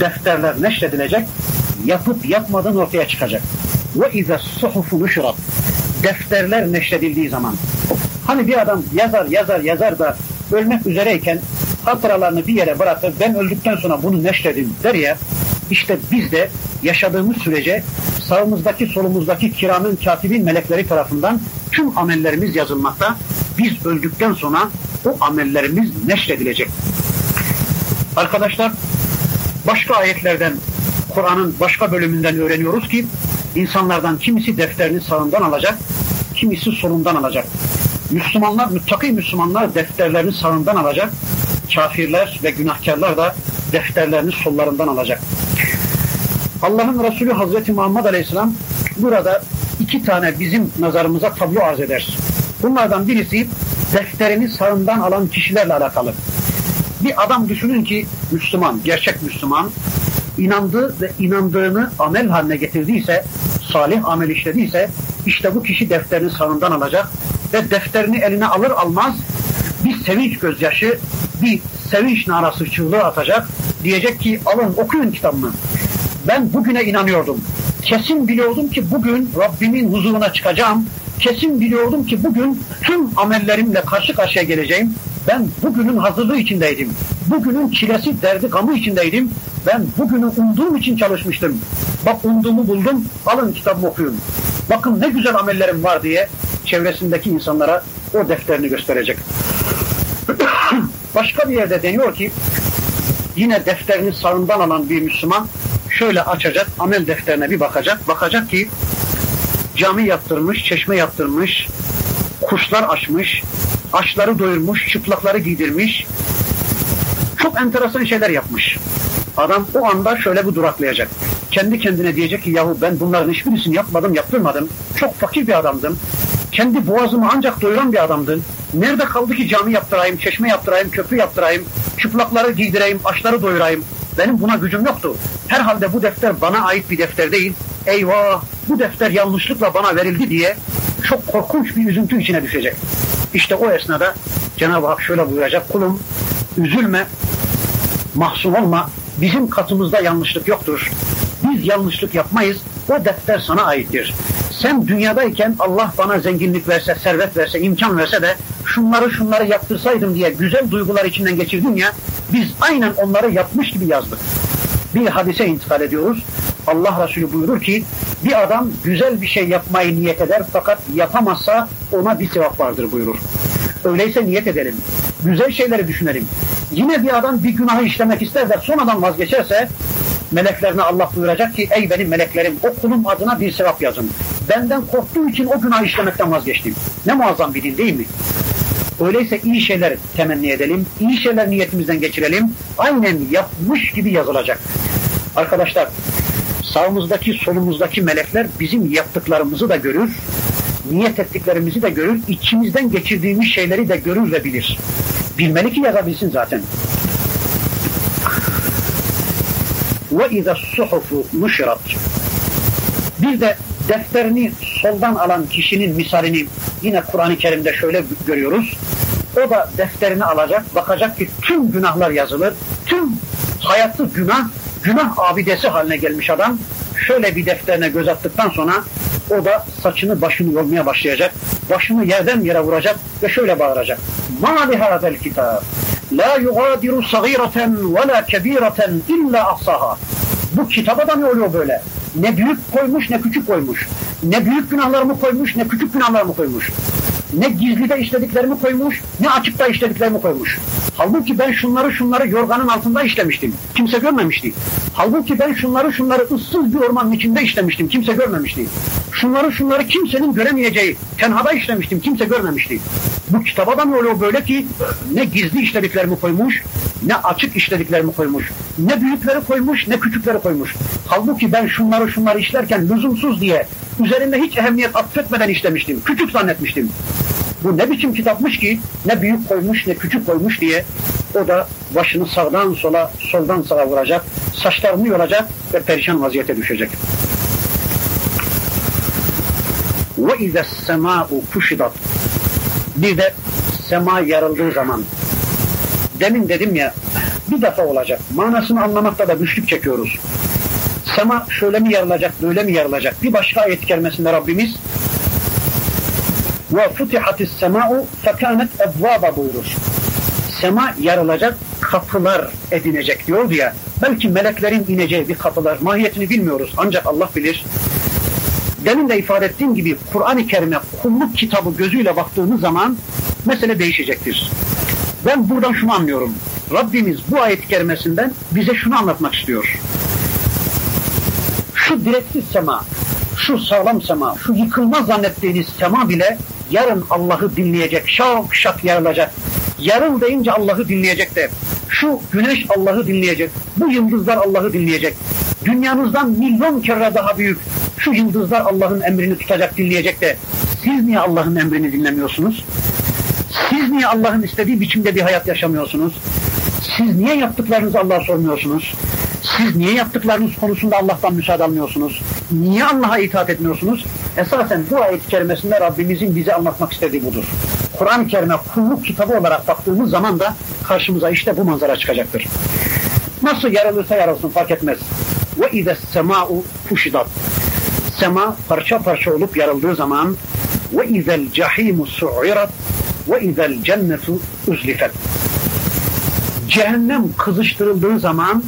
Defterler neşredilecek, yapıp yapmadan ortaya çıkacak. Ve ize suhufu nuşirat. Defterler neşredildiği zaman. Hani bir adam yazar yazar yazar da ölmek üzereyken hatıralarını bir yere bırakır ben öldükten sonra bunu neşredin der ya işte biz de yaşadığımız sürece sağımızdaki solumuzdaki kiramın katibin melekleri tarafından tüm amellerimiz yazılmakta. Biz öldükten sonra o amellerimiz neşredilecek. Arkadaşlar başka ayetlerden Kur'an'ın başka bölümünden öğreniyoruz ki insanlardan kimisi defterini sağından alacak, kimisi solundan alacak. Müslümanlar, müttaki Müslümanlar defterlerini sağından alacak, kafirler ve günahkarlar da defterlerini sollarından alacak. Allah'ın Resulü Hazreti Muhammed Aleyhisselam burada iki tane bizim nazarımıza tablo arz eder. Bunlardan birisi defterini sağından alan kişilerle alakalı. Bir adam düşünün ki Müslüman, gerçek Müslüman, inandığı ve inandığını amel haline getirdiyse, salih amel işlediyse, işte bu kişi defterini sağından alacak ve defterini eline alır almaz bir sevinç gözyaşı, bir sevinç narası çığlığı atacak. Diyecek ki alın okuyun kitabımı. Ben bugüne inanıyordum. Kesin biliyordum ki bugün Rabbimin huzuruna çıkacağım kesin biliyordum ki bugün tüm amellerimle karşı karşıya geleceğim. Ben bugünün hazırlığı içindeydim. Bugünün çilesi, derdi, gamı içindeydim. Ben bugünü umduğum için çalışmıştım. Bak umduğumu buldum, alın kitabımı okuyun. Bakın ne güzel amellerim var diye çevresindeki insanlara o defterini gösterecek. Başka bir yerde deniyor ki yine defterini sağından alan bir Müslüman şöyle açacak, amel defterine bir bakacak. Bakacak ki cami yaptırmış, çeşme yaptırmış, kuşlar açmış, açları doyurmuş, çıplakları giydirmiş. Çok enteresan şeyler yapmış. Adam o anda şöyle bir duraklayacak. Kendi kendine diyecek ki yahu ben bunların hiçbirisini yapmadım, yaptırmadım. Çok fakir bir adamdım. Kendi boğazımı ancak doyuran bir adamdım. Nerede kaldı ki cami yaptırayım, çeşme yaptırayım, köprü yaptırayım, çıplakları giydireyim, açları doyurayım. Benim buna gücüm yoktu. Herhalde bu defter bana ait bir defter değil. Eyvah bu defter yanlışlıkla bana verildi diye çok korkunç bir üzüntü içine düşecek. İşte o esnada Cenab-ı Hak şöyle buyuracak. Kulum üzülme, mahzun olma. Bizim katımızda yanlışlık yoktur. Biz yanlışlık yapmayız. O defter sana aittir. Sen dünyadayken Allah bana zenginlik verse, servet verse, imkan verse de şunları şunları yaptırsaydım diye güzel duygular içinden geçirdin ya biz aynen onları yapmış gibi yazdık. Bir hadise intikal ediyoruz. Allah Resulü buyurur ki bir adam güzel bir şey yapmayı niyet eder fakat yapamazsa ona bir sevap vardır buyurur. Öyleyse niyet edelim. Güzel şeyleri düşünelim. Yine bir adam bir günahı işlemek ister de sonradan vazgeçerse meleklerine Allah buyuracak ki ey benim meleklerim o kulum adına bir sevap yazın. Benden korktuğu için o günah işlemekten vazgeçtim. Ne muazzam bir din değil mi? Öyleyse iyi şeyler temenni edelim, iyi şeyler niyetimizden geçirelim. Aynen yapmış gibi yazılacak. Arkadaşlar sağımızdaki solumuzdaki melekler bizim yaptıklarımızı da görür, niyet ettiklerimizi de görür, içimizden geçirdiğimiz şeyleri de görür ve bilir. Bilmeli ki yazabilsin zaten. Ve izâ suhufu nuşirat. Bir de defterini soldan alan kişinin misalini yine Kur'an-ı Kerim'de şöyle görüyoruz. O da defterini alacak, bakacak ki tüm günahlar yazılır. Tüm hayatı günah, günah abidesi haline gelmiş adam. Şöyle bir defterine göz attıktan sonra o da saçını başını yolmaya başlayacak. Başını yerden yere vuracak ve şöyle bağıracak. Ma li hadel kitab la yugadiru sagireten ve la kebireten illa ahsaha. Bu kitaba da ne oluyor böyle? Ne büyük koymuş ne küçük koymuş. Ne büyük günahlarımı koymuş ne küçük günahlarımı koymuş. Ne gizlide işlediklerimi koymuş ne açıkta işlediklerimi koymuş. Halbuki ben şunları şunları yorganın altında işlemiştim. Kimse görmemişti. Halbuki ben şunları şunları ıssız bir ormanın içinde işlemiştim. Kimse görmemişti. Şunları şunları kimsenin göremeyeceği tenhada işlemiştim. Kimse görmemişti. Bu kitaba da ne oluyor böyle ki ne gizli işlediklerimi koymuş ne açık işlediklerimi koymuş. Ne büyükleri koymuş ne küçükleri koymuş. Halbuki ben şunları şunları işlerken lüzumsuz diye üzerinde hiç ehemmiyet atfetmeden işlemiştim. Küçük zannetmiştim. Bu ne biçim kitapmış ki ne büyük koymuş ne küçük koymuş diye o da başını sağdan sola soldan sağa vuracak, saçlarını yolacak ve perişan vaziyete düşecek. Ve ize sema'u kuşidat bir de sema yarıldığı zaman demin dedim ya bir defa olacak. Manasını anlamakta da güçlük çekiyoruz. Sema şöyle mi yarılacak, böyle mi yarılacak? Bir başka ayet kerimesinde Rabbimiz ve futihatis sema'u fekanet evvaba buyurur. Sema yarılacak, kapılar edinecek diyor ya. Belki meleklerin ineceği bir kapılar. Mahiyetini bilmiyoruz. Ancak Allah bilir. Demin de ifade ettiğim gibi Kur'an-ı Kerim'e kulluk kitabı gözüyle baktığımız zaman mesele değişecektir. Ben buradan şunu anlıyorum. Rabbimiz bu ayet-i kerimesinden bize şunu anlatmak istiyor. Şu direksiz sema, şu sağlam sema, şu yıkılmaz zannettiğiniz sema bile yarın Allah'ı dinleyecek, şak şak yarılacak. Yarın deyince Allah'ı dinleyecek de, şu güneş Allah'ı dinleyecek, bu yıldızlar Allah'ı dinleyecek. Dünyanızdan milyon kere daha büyük şu yıldızlar Allah'ın emrini tutacak, dinleyecek de siz niye Allah'ın emrini dinlemiyorsunuz? Siz niye Allah'ın istediği biçimde bir hayat yaşamıyorsunuz? Siz niye yaptıklarınızı Allah'a sormuyorsunuz? Siz niye yaptıklarınız konusunda Allah'tan müsaade almıyorsunuz? Niye Allah'a itaat etmiyorsunuz? Esasen bu ayet-i kerimesinde Rabbimizin bize anlatmak istediği budur. Kur'an-ı Kerim'e kulluk kitabı olarak baktığımız zaman da karşımıza işte bu manzara çıkacaktır. Nasıl yarılırsa yarılsın fark etmez. Ve ize sema'u fuşidat. Sema parça parça olup yarıldığı zaman ve izel cahimu su'irat ve izel cennetu uzlifet. Cehennem kızıştırıldığı zaman,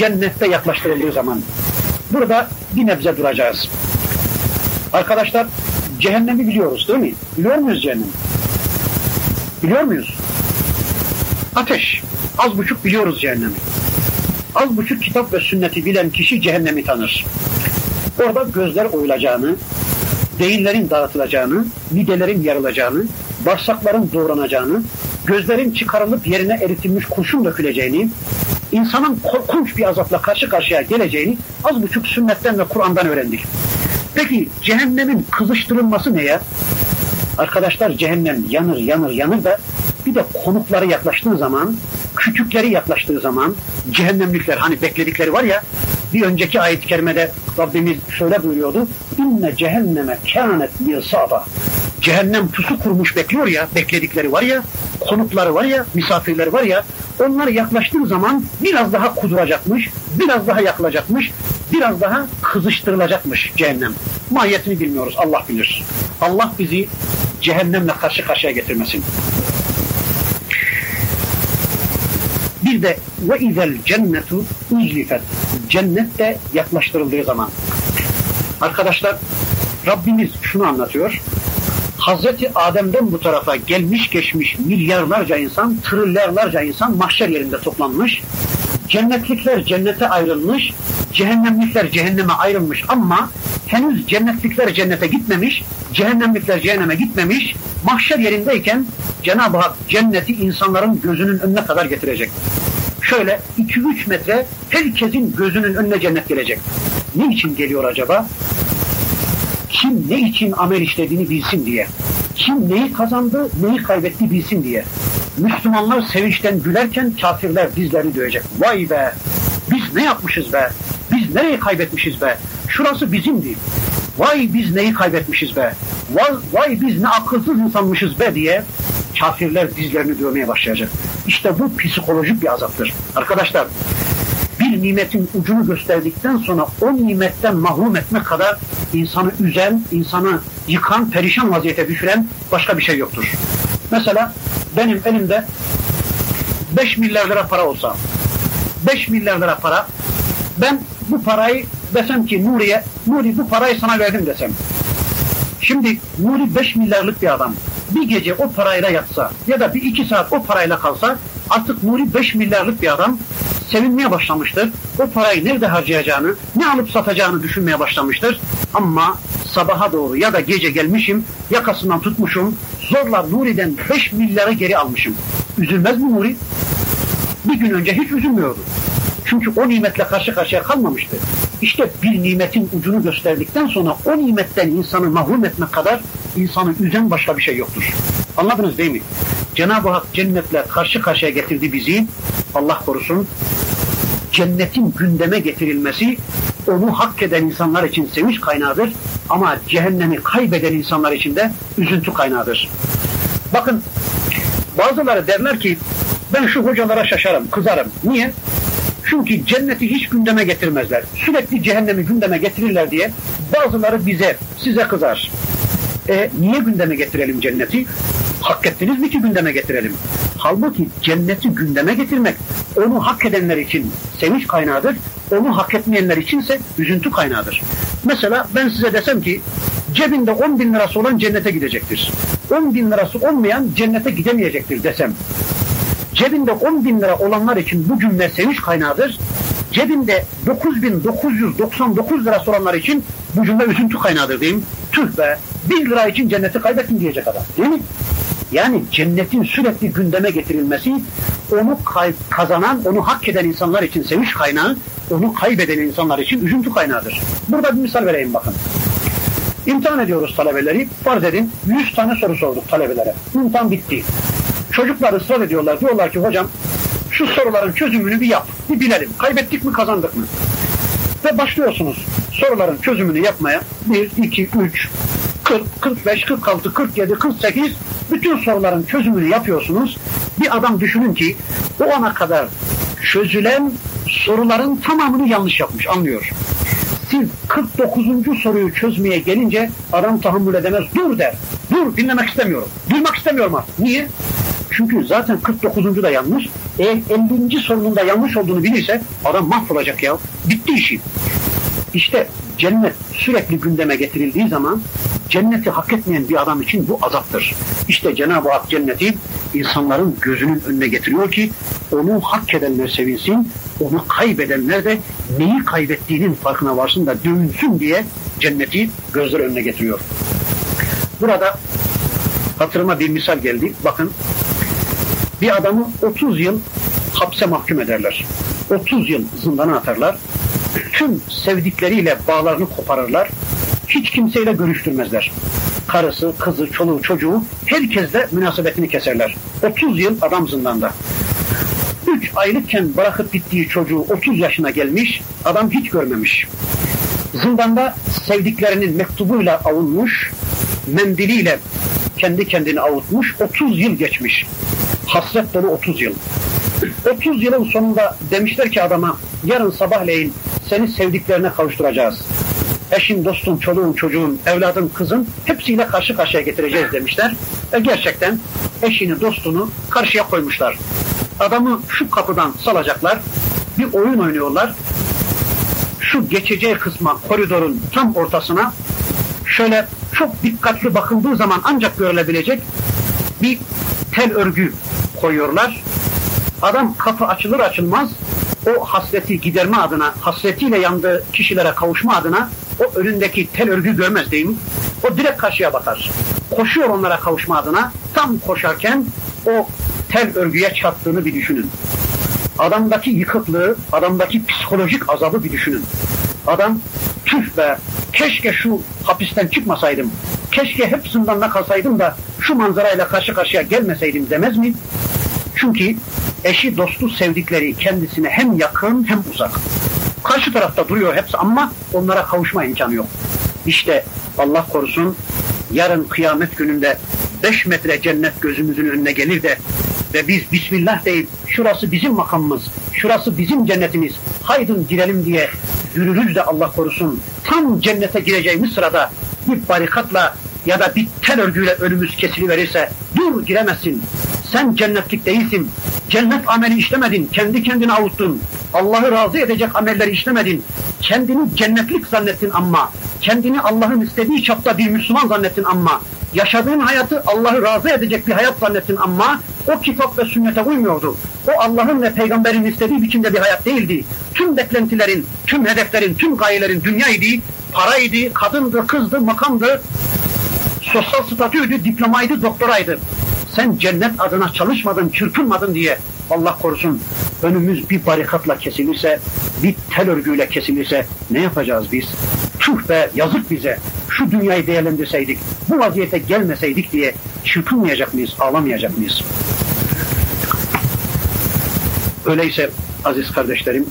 cennette yaklaştırıldığı zaman. Burada bir nebze duracağız. Arkadaşlar cehennemi biliyoruz değil mi? Biliyor muyuz cehennemi? Biliyor muyuz? Ateş. Az buçuk biliyoruz cehennemi. Az buçuk kitap ve sünneti bilen kişi cehennemi tanır. Orada gözler oyulacağını, beyinlerin dağıtılacağını, midelerin yarılacağını, bağırsakların doğranacağını, gözlerin çıkarılıp yerine eritilmiş kurşun döküleceğini, insanın korkunç bir azapla karşı karşıya geleceğini az buçuk sünnetten ve Kur'an'dan öğrendik. Peki cehennemin kızıştırılması neye? Arkadaşlar cehennem yanır yanır yanır da bir de konukları yaklaştığı zaman, küçükleri yaklaştığı zaman cehennemlikler hani bekledikleri var ya bir önceki ayet-i kerimede Rabbimiz şöyle buyuruyordu. İnne cehenneme kânet mirsada. Cehennem pusu kurmuş bekliyor ya, bekledikleri var ya, konukları var ya, misafirleri var ya, onlar yaklaştığı zaman biraz daha kuduracakmış, biraz daha yakılacakmış, biraz daha kızıştırılacakmış cehennem. Mahiyetini bilmiyoruz, Allah bilir. Allah bizi cehennemle karşı karşıya getirmesin. Bir de ve izel cennetu uzlifet. Cennet de yaklaştırıldığı zaman. Arkadaşlar Rabbimiz şunu anlatıyor. Hazreti Adem'den bu tarafa gelmiş geçmiş milyarlarca insan, trilyarlarca insan mahşer yerinde toplanmış. Cennetlikler cennete ayrılmış, cehennemlikler cehenneme ayrılmış ama henüz cennetlikler cennete gitmemiş, cehennemlikler cehenneme gitmemiş. Mahşer yerindeyken Cenab-ı Hak cenneti insanların gözünün önüne kadar getirecek. Şöyle 2-3 metre herkesin gözünün önüne cennet gelecek. Ne için geliyor acaba? Kim ne için amel işlediğini bilsin diye. Kim neyi kazandı, neyi kaybetti bilsin diye. Müslümanlar sevinçten gülerken kafirler dizlerini dövecek. Vay be! Biz ne yapmışız be? Biz nereyi kaybetmişiz be? Şurası bizimdi. Vay biz neyi kaybetmişiz be? Vay, vay biz ne akılsız insanmışız be diye kafirler dizlerini dövmeye başlayacak. İşte bu psikolojik bir azaptır. Arkadaşlar bir nimetin ucunu gösterdikten sonra o nimetten mahrum etmek kadar insanı üzen, insanı yıkan, perişan vaziyete düşüren başka bir şey yoktur. Mesela benim elimde 5 milyar lira para olsa, 5 milyar lira para, ben bu parayı desem ki Nuri'ye, Nuri bu parayı sana verdim desem. Şimdi Nuri 5 milyarlık bir adam. Bir gece o parayla yatsa ya da bir iki saat o parayla kalsa artık Nuri 5 milyarlık bir adam sevinmeye başlamıştır. O parayı nerede harcayacağını, ne alıp satacağını düşünmeye başlamıştır. Ama sabaha doğru ya da gece gelmişim, yakasından tutmuşum, zorla Nuri'den 5 milyarı geri almışım. Üzülmez mi Nuri? Bir gün önce hiç üzülmüyordu. Çünkü o nimetle karşı karşıya kalmamıştı. İşte bir nimetin ucunu gösterdikten sonra o nimetten insanı mahrum etmek kadar insanı üzen başka bir şey yoktur. Anladınız değil mi? Cenab-ı Hak cennetle karşı karşıya getirdi bizi. Allah korusun. Cennetin gündeme getirilmesi onu hak eden insanlar için sevinç kaynağıdır. Ama cehennemi kaybeden insanlar için de üzüntü kaynağıdır. Bakın bazıları derler ki ben şu hocalara şaşarım, kızarım. Niye? Çünkü cenneti hiç gündeme getirmezler. Sürekli cehennemi gündeme getirirler diye bazıları bize, size kızar. E niye gündeme getirelim cenneti? Hak ettiniz ki gündeme getirelim? Halbuki cenneti gündeme getirmek onu hak edenler için sevinç kaynağıdır. Onu hak etmeyenler içinse üzüntü kaynağıdır. Mesela ben size desem ki cebinde 10 bin lirası olan cennete gidecektir. 10 bin lirası olmayan cennete gidemeyecektir desem. Cebinde 10 bin lira olanlar için bu cümle sevinç kaynağıdır. Cebinde 9999 lirası olanlar için bu cümle üzüntü kaynağıdır diyeyim. Tüh be 1 lira için cenneti kaybettin diyecek adam değil mi? Yani cennetin sürekli gündeme getirilmesi onu kazanan, onu hak eden insanlar için sevinç kaynağı, onu kaybeden insanlar için üzüntü kaynağıdır. Burada bir misal vereyim bakın. İmtihan ediyoruz talebeleri. Farz edin 100 tane soru sorduk talebelere. İmtihan bitti. Çocuklar ısrar ediyorlar. Diyorlar ki hocam şu soruların çözümünü bir yap. Bir bilelim. Kaybettik mi kazandık mı? Ve başlıyorsunuz soruların çözümünü yapmaya. 1, 2, 3, 40, 45, 46, 47, 48 bütün soruların çözümünü yapıyorsunuz. Bir adam düşünün ki o ana kadar çözülen soruların tamamını yanlış yapmış anlıyor. Siz 49. soruyu çözmeye gelince adam tahammül edemez. Dur der. Dur dinlemek istemiyorum. Duymak istemiyorum artık. Niye? Çünkü zaten 49. da yanlış. Eğer 50. sorunun da yanlış olduğunu bilirse adam mahvolacak ya. Bitti işi. İşte cennet sürekli gündeme getirildiği zaman cenneti hak etmeyen bir adam için bu azaptır. İşte Cenab-ı Hak cenneti insanların gözünün önüne getiriyor ki onu hak edenler sevinsin, onu kaybedenler de neyi kaybettiğinin farkına varsın da dövünsün diye cenneti gözler önüne getiriyor. Burada hatırıma bir misal geldi. Bakın bir adamı 30 yıl hapse mahkum ederler. 30 yıl zindana atarlar. Tüm sevdikleriyle bağlarını koparırlar. Hiç kimseyle görüştürmezler. Karısı, kızı, çoluğu, çocuğu herkesle münasebetini keserler. 30 yıl adam zindanda. 3 aylıkken bırakıp gittiği çocuğu 30 yaşına gelmiş, adam hiç görmemiş. Zindanda sevdiklerinin mektubuyla avunmuş, mendiliyle kendi kendini avutmuş, 30 yıl geçmiş. Hasret dolu 30 yıl. 30 yılın sonunda demişler ki adama yarın sabahleyin seni sevdiklerine kavuşturacağız. Eşin, dostun, çoluğun, çocuğun, evladın, kızın hepsiyle karşı karşıya getireceğiz demişler. Ve gerçekten eşini, dostunu karşıya koymuşlar. Adamı şu kapıdan salacaklar. Bir oyun oynuyorlar. Şu geçeceği kısma, koridorun tam ortasına şöyle çok dikkatli bakıldığı zaman ancak görülebilecek bir tel örgü koyuyorlar. Adam kapı açılır açılmaz o hasreti giderme adına, hasretiyle yandığı kişilere kavuşma adına o önündeki tel örgü görmez değil mi? O direkt karşıya bakar. Koşuyor onlara kavuşma adına. Tam koşarken o tel örgüye çarptığını bir düşünün. Adamdaki yıkıklığı, adamdaki psikolojik azabı bir düşünün. Adam tüh be keşke şu hapisten çıkmasaydım. Keşke hep zindanda kalsaydım da şu manzarayla karşı karşıya gelmeseydim demez mi? Çünkü eşi, dostu, sevdikleri kendisine hem yakın hem uzak. Karşı tarafta duruyor hepsi ama onlara kavuşma imkanı yok. İşte Allah korusun yarın kıyamet gününde 5 metre cennet gözümüzün önüne gelir de ve biz Bismillah deyip şurası bizim makamımız, şurası bizim cennetimiz, haydın girelim diye yürürüz de Allah korusun tam cennete gireceğimiz sırada bir barikatla ya da bir tel örgüyle önümüz kesiliverirse dur giremezsin. Sen cennetlik değilsin. Cennet ameli işlemedin. Kendi kendine avuttun. Allah'ı razı edecek amelleri işlemedin. Kendini cennetlik zannettin ama kendini Allah'ın istediği çapta bir Müslüman zannettin ama yaşadığın hayatı Allah'ı razı edecek bir hayat zannettin ama o kitap ve sünnete uymuyordu. O Allah'ın ve peygamberin istediği biçimde bir hayat değildi. Tüm beklentilerin, tüm hedeflerin, tüm gayelerin dünyaydı, paraydı, kadındı, kızdı, makamdı, sosyal statüydü, diplomaydı, doktoraydı. Sen cennet adına çalışmadın, çırpınmadın diye Allah korusun önümüz bir barikatla kesilirse, bir tel örgüyle kesilirse ne yapacağız biz? Tüh be yazık bize. Şu dünyayı değerlendirseydik, bu vaziyete gelmeseydik diye çırpınmayacak mıyız, ağlamayacak mıyız? Öyleyse aziz kardeşlerim,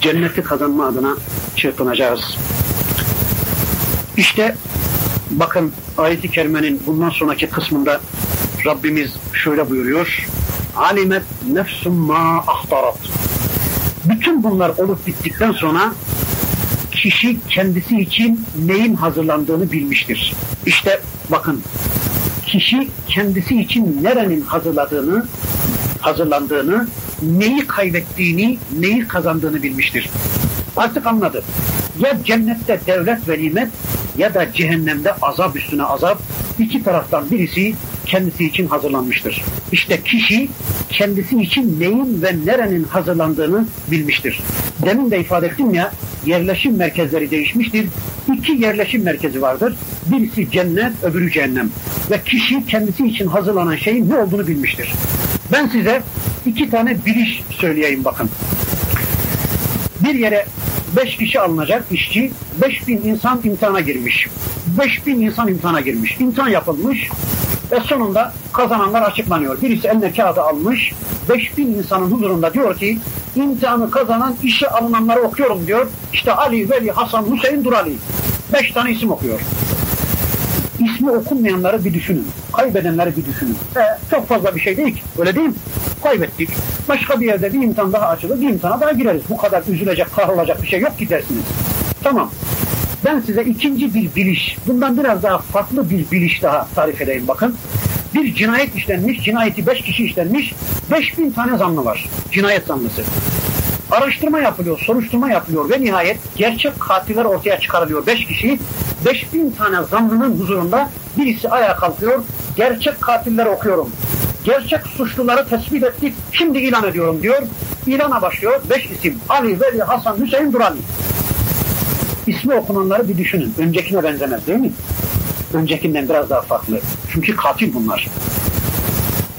cenneti kazanma adına çırpınacağız. İşte bakın ayet-i kerimenin bundan sonraki kısmında Rabbimiz şöyle buyuruyor. Alimet nefsum ma ahtarat. Bütün bunlar olup bittikten sonra kişi kendisi için neyin hazırlandığını bilmiştir. İşte bakın kişi kendisi için nerenin hazırladığını, hazırlandığını, neyi kaybettiğini, neyi kazandığını bilmiştir. Artık anladı. Ya cennette devlet ve nimet ya da cehennemde azap üstüne azap iki taraftan birisi kendisi için hazırlanmıştır. İşte kişi kendisi için neyin ve nerenin hazırlandığını bilmiştir. Demin de ifade ettim ya yerleşim merkezleri değişmiştir. İki yerleşim merkezi vardır. Birisi cennet, öbürü cehennem. Ve kişi kendisi için hazırlanan şeyin ne olduğunu bilmiştir. Ben size iki tane biliş söyleyeyim bakın. Bir yere beş kişi alınacak işçi, beş bin insan imtihana girmiş. Beş bin insan imtihana girmiş. İmtihan yapılmış ve sonunda kazananlar açıklanıyor. Birisi eline kağıdı almış, beş bin insanın huzurunda diyor ki imtihanı kazanan işe alınanları okuyorum diyor. İşte Ali, Veli, Hasan, Hüseyin, Durali. Beş tane isim okuyor. İsmi okunmayanları bir düşünün. Kaybedenleri bir düşünün. E, çok fazla bir şey değil ki. Öyle değil mi? Kaybettik. Başka bir yerde bir imtihan daha açılır, bir imtihana daha gireriz. Bu kadar üzülecek, kahrolacak bir şey yok ki dersiniz. Tamam. Ben size ikinci bir biliş, bundan biraz daha farklı bir biliş daha tarif edeyim bakın. Bir cinayet işlenmiş, cinayeti beş kişi işlenmiş, beş bin tane zanlı var. Cinayet zanlısı. Araştırma yapılıyor, soruşturma yapılıyor ve nihayet gerçek katiller ortaya çıkarılıyor. Beş kişi, beş bin tane zanlının huzurunda birisi ayağa kalkıyor. Gerçek katilleri okuyorum. Gerçek suçluları tespit ettik, şimdi ilan ediyorum diyor. İlana başlıyor. Beş isim. Ali, Veli, Hasan, Hüseyin, Durali. İsmi okunanları bir düşünün. Öncekine benzemez değil mi? Öncekinden biraz daha farklı. Çünkü katil bunlar.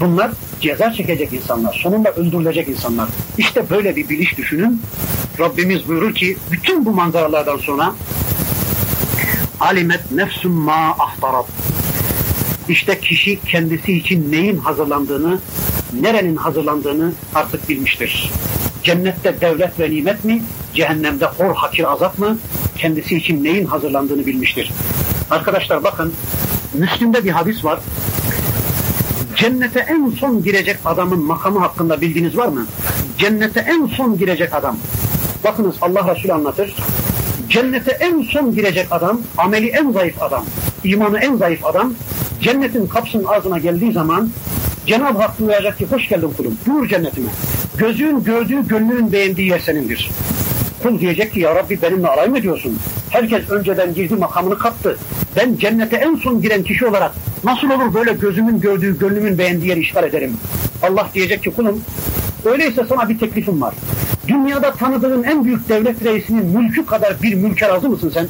Bunlar ceza çekecek insanlar. Sonunda öldürülecek insanlar. İşte böyle bir biliş düşünün. Rabbimiz buyurur ki bütün bu manzaralardan sonra alimet nefsum ma ahtarat. İşte kişi kendisi için neyin hazırlandığını, nerenin hazırlandığını artık bilmiştir. Cennette devlet ve nimet mi, cehennemde hor hakir azap mı, kendisi için neyin hazırlandığını bilmiştir. Arkadaşlar bakın, Müslüm'de bir hadis var. Cennete en son girecek adamın makamı hakkında bildiğiniz var mı? Cennete en son girecek adam. Bakınız Allah Resulü anlatır. Cennete en son girecek adam, ameli en zayıf adam, imanı en zayıf adam, cennetin kapısının ağzına geldiği zaman Cenab-ı Hak duyacak ki hoş geldin kulum, buyur cennetime. Gözün gördüğü, gönlünün beğendiği yer senindir. Kul diyecek ki ya Rabbi benimle alay mı ediyorsun? Herkes önceden girdi makamını kaptı. Ben cennete en son giren kişi olarak nasıl olur böyle gözümün gördüğü, gönlümün beğendiği yeri işgal ederim? Allah diyecek ki kulum öyleyse sana bir teklifim var. Dünyada tanıdığın en büyük devlet reisinin mülkü kadar bir mülke razı mısın sen?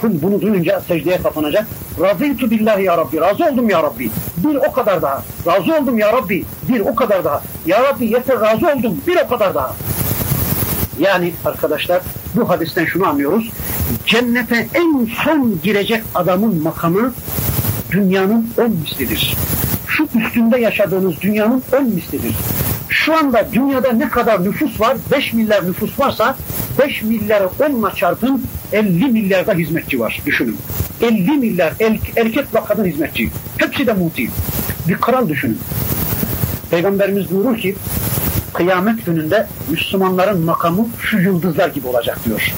Kul bunu duyunca secdeye kapanacak. Razıytu billahi ya Rabbi. Razı oldum ya Rabbi. Bir o kadar daha. Razı oldum ya Rabbi. Bir o kadar daha. Ya Rabbi yeter razı oldum. Bir o kadar daha. Yani arkadaşlar bu hadisten şunu anlıyoruz. Cennete en son girecek adamın makamı dünyanın on mislidir. Şu üstünde yaşadığınız dünyanın on mislidir. Şu anda dünyada ne kadar nüfus var? 5 milyar nüfus varsa 5 milyarı 10'la çarpın 50 milyarda hizmetçi var. Düşünün. 50 milyar erkek ve kadın hizmetçi. Hepsi de muti. Bir kral düşünün. Peygamberimiz buyurur ki kıyamet gününde Müslümanların makamı şu yıldızlar gibi olacak diyor.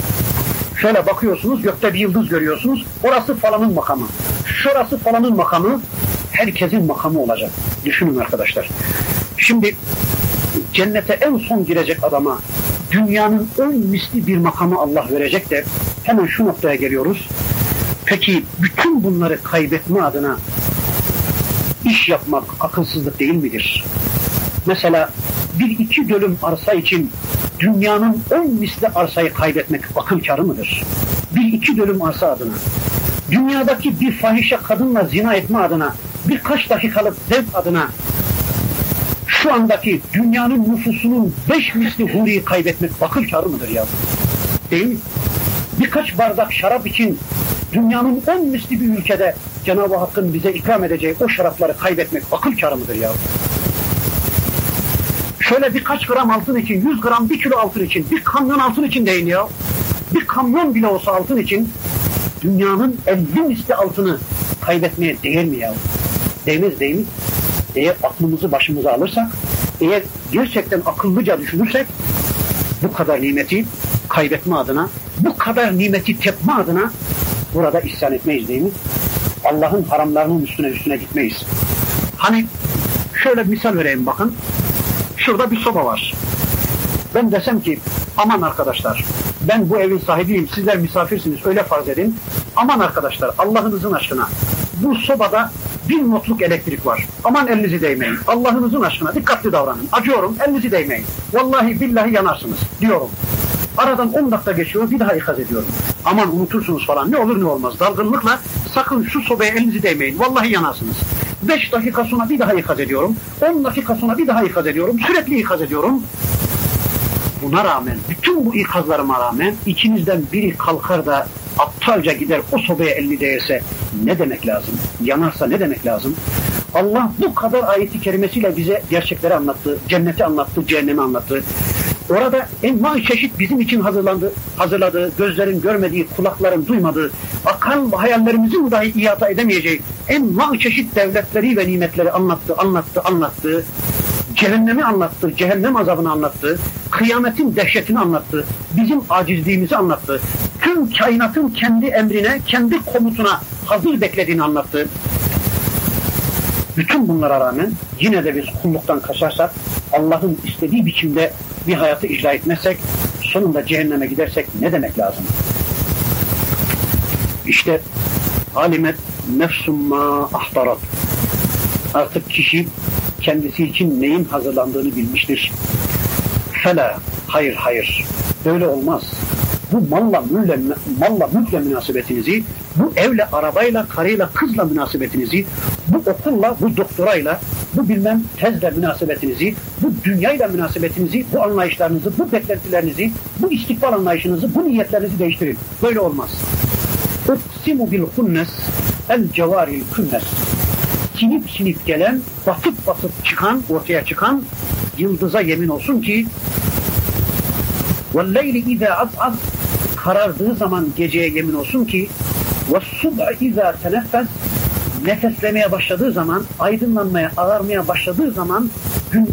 Şöyle bakıyorsunuz gökte bir yıldız görüyorsunuz. Orası falanın makamı. Şurası falanın makamı. Herkesin makamı olacak. Düşünün arkadaşlar. Şimdi cennete en son girecek adama dünyanın ön misli bir makamı Allah verecek de hemen şu noktaya geliyoruz. Peki bütün bunları kaybetme adına iş yapmak akılsızlık değil midir? Mesela bir iki dönüm arsa için dünyanın ön misli arsayı kaybetmek akıl karı mıdır? Bir iki dönüm arsa adına, dünyadaki bir fahişe kadınla zina etme adına, birkaç dakikalık zevk adına şu andaki dünyanın nüfusunun beş misli huriyi kaybetmek akıl karı mıdır ya? Değil? Birkaç bardak şarap için dünyanın on misli bir ülkede Cenab-ı Hakk'ın bize ikram edeceği o şarapları kaybetmek akıl karı mıdır ya? Şöyle birkaç gram altın için, yüz gram, bir kilo altın için, bir kamyon altın için değil ya. Bir kamyon bile olsa altın için dünyanın elli misli altını kaybetmeye değer mi ya? Değmez değil mi? Eğer aklımızı başımıza alırsak, eğer gerçekten akıllıca düşünürsek bu kadar nimeti kaybetme adına, bu kadar nimeti tepme adına burada isyan etmeyiz değil mi? Allah'ın haramlarının üstüne üstüne gitmeyiz. Hani şöyle bir misal vereyim bakın. Şurada bir soba var. Ben desem ki aman arkadaşlar ben bu evin sahibiyim sizler misafirsiniz öyle farz edin. Aman arkadaşlar Allah'ınızın aşkına bu sobada bin notluk elektrik var. Aman elinizi değmeyin. Allah'ınızın aşkına dikkatli davranın. Acıyorum elinizi değmeyin. Vallahi billahi yanarsınız diyorum. Aradan 10 dakika geçiyor bir daha ikaz ediyorum. Aman unutursunuz falan ne olur ne olmaz. Dalgınlıkla sakın şu sobaya elinizi değmeyin. Vallahi yanarsınız. 5 dakika sonra bir daha ikaz ediyorum. 10 dakika sonra bir daha ikaz ediyorum. Sürekli ikaz ediyorum. Buna rağmen, bütün bu ikazlarıma rağmen içinizden biri kalkar da aptalca gider o sobaya elini değse ne demek lazım? Yanarsa ne demek lazım? Allah bu kadar ayeti kerimesiyle bize gerçekleri anlattı, cenneti anlattı, cehennemi anlattı. Orada enva çeşit bizim için hazırlandı, hazırladığı, gözlerin görmediği, kulakların duymadığı, akıl hayallerimizin dahi iade edemeyeceği enva çeşit devletleri ve nimetleri anlattı, anlattı, anlattı. Cehennemi anlattı, cehennem azabını anlattı, kıyametin dehşetini anlattı, bizim acizliğimizi anlattı. Allah'ın kainatın kendi emrine, kendi komutuna hazır beklediğini anlattı. Bütün bunlara rağmen yine de biz kulluktan kaçarsak, Allah'ın istediği biçimde bir hayatı icra etmezsek, sonunda cehenneme gidersek ne demek lazım? İşte alimet nefsum ma ahtarat. Artık kişi kendisi için neyin hazırlandığını bilmiştir. Fela, hayır hayır, böyle olmaz Bu malla mülle, malla mülkle münasebetinizi, bu evle, arabayla, karıyla, kızla münasebetinizi, bu okulla, bu doktorayla, bu bilmem tezle münasebetinizi, bu dünyayla münasebetinizi, bu anlayışlarınızı, bu beklentilerinizi, bu istikbal anlayışınızı, bu niyetlerinizi değiştirin. Böyle olmaz. Uksimu bil hunnes el cevaril künnes. Sinip sinip gelen, batıp batıp çıkan, ortaya çıkan yıldıza yemin olsun ki وَالْلَيْلِ اِذَا azaz karardığı zaman geceye yemin olsun ki وَالصُّبْعِ اِذَا teneffes nefeslemeye başladığı zaman, aydınlanmaya, ağarmaya başladığı zaman, gün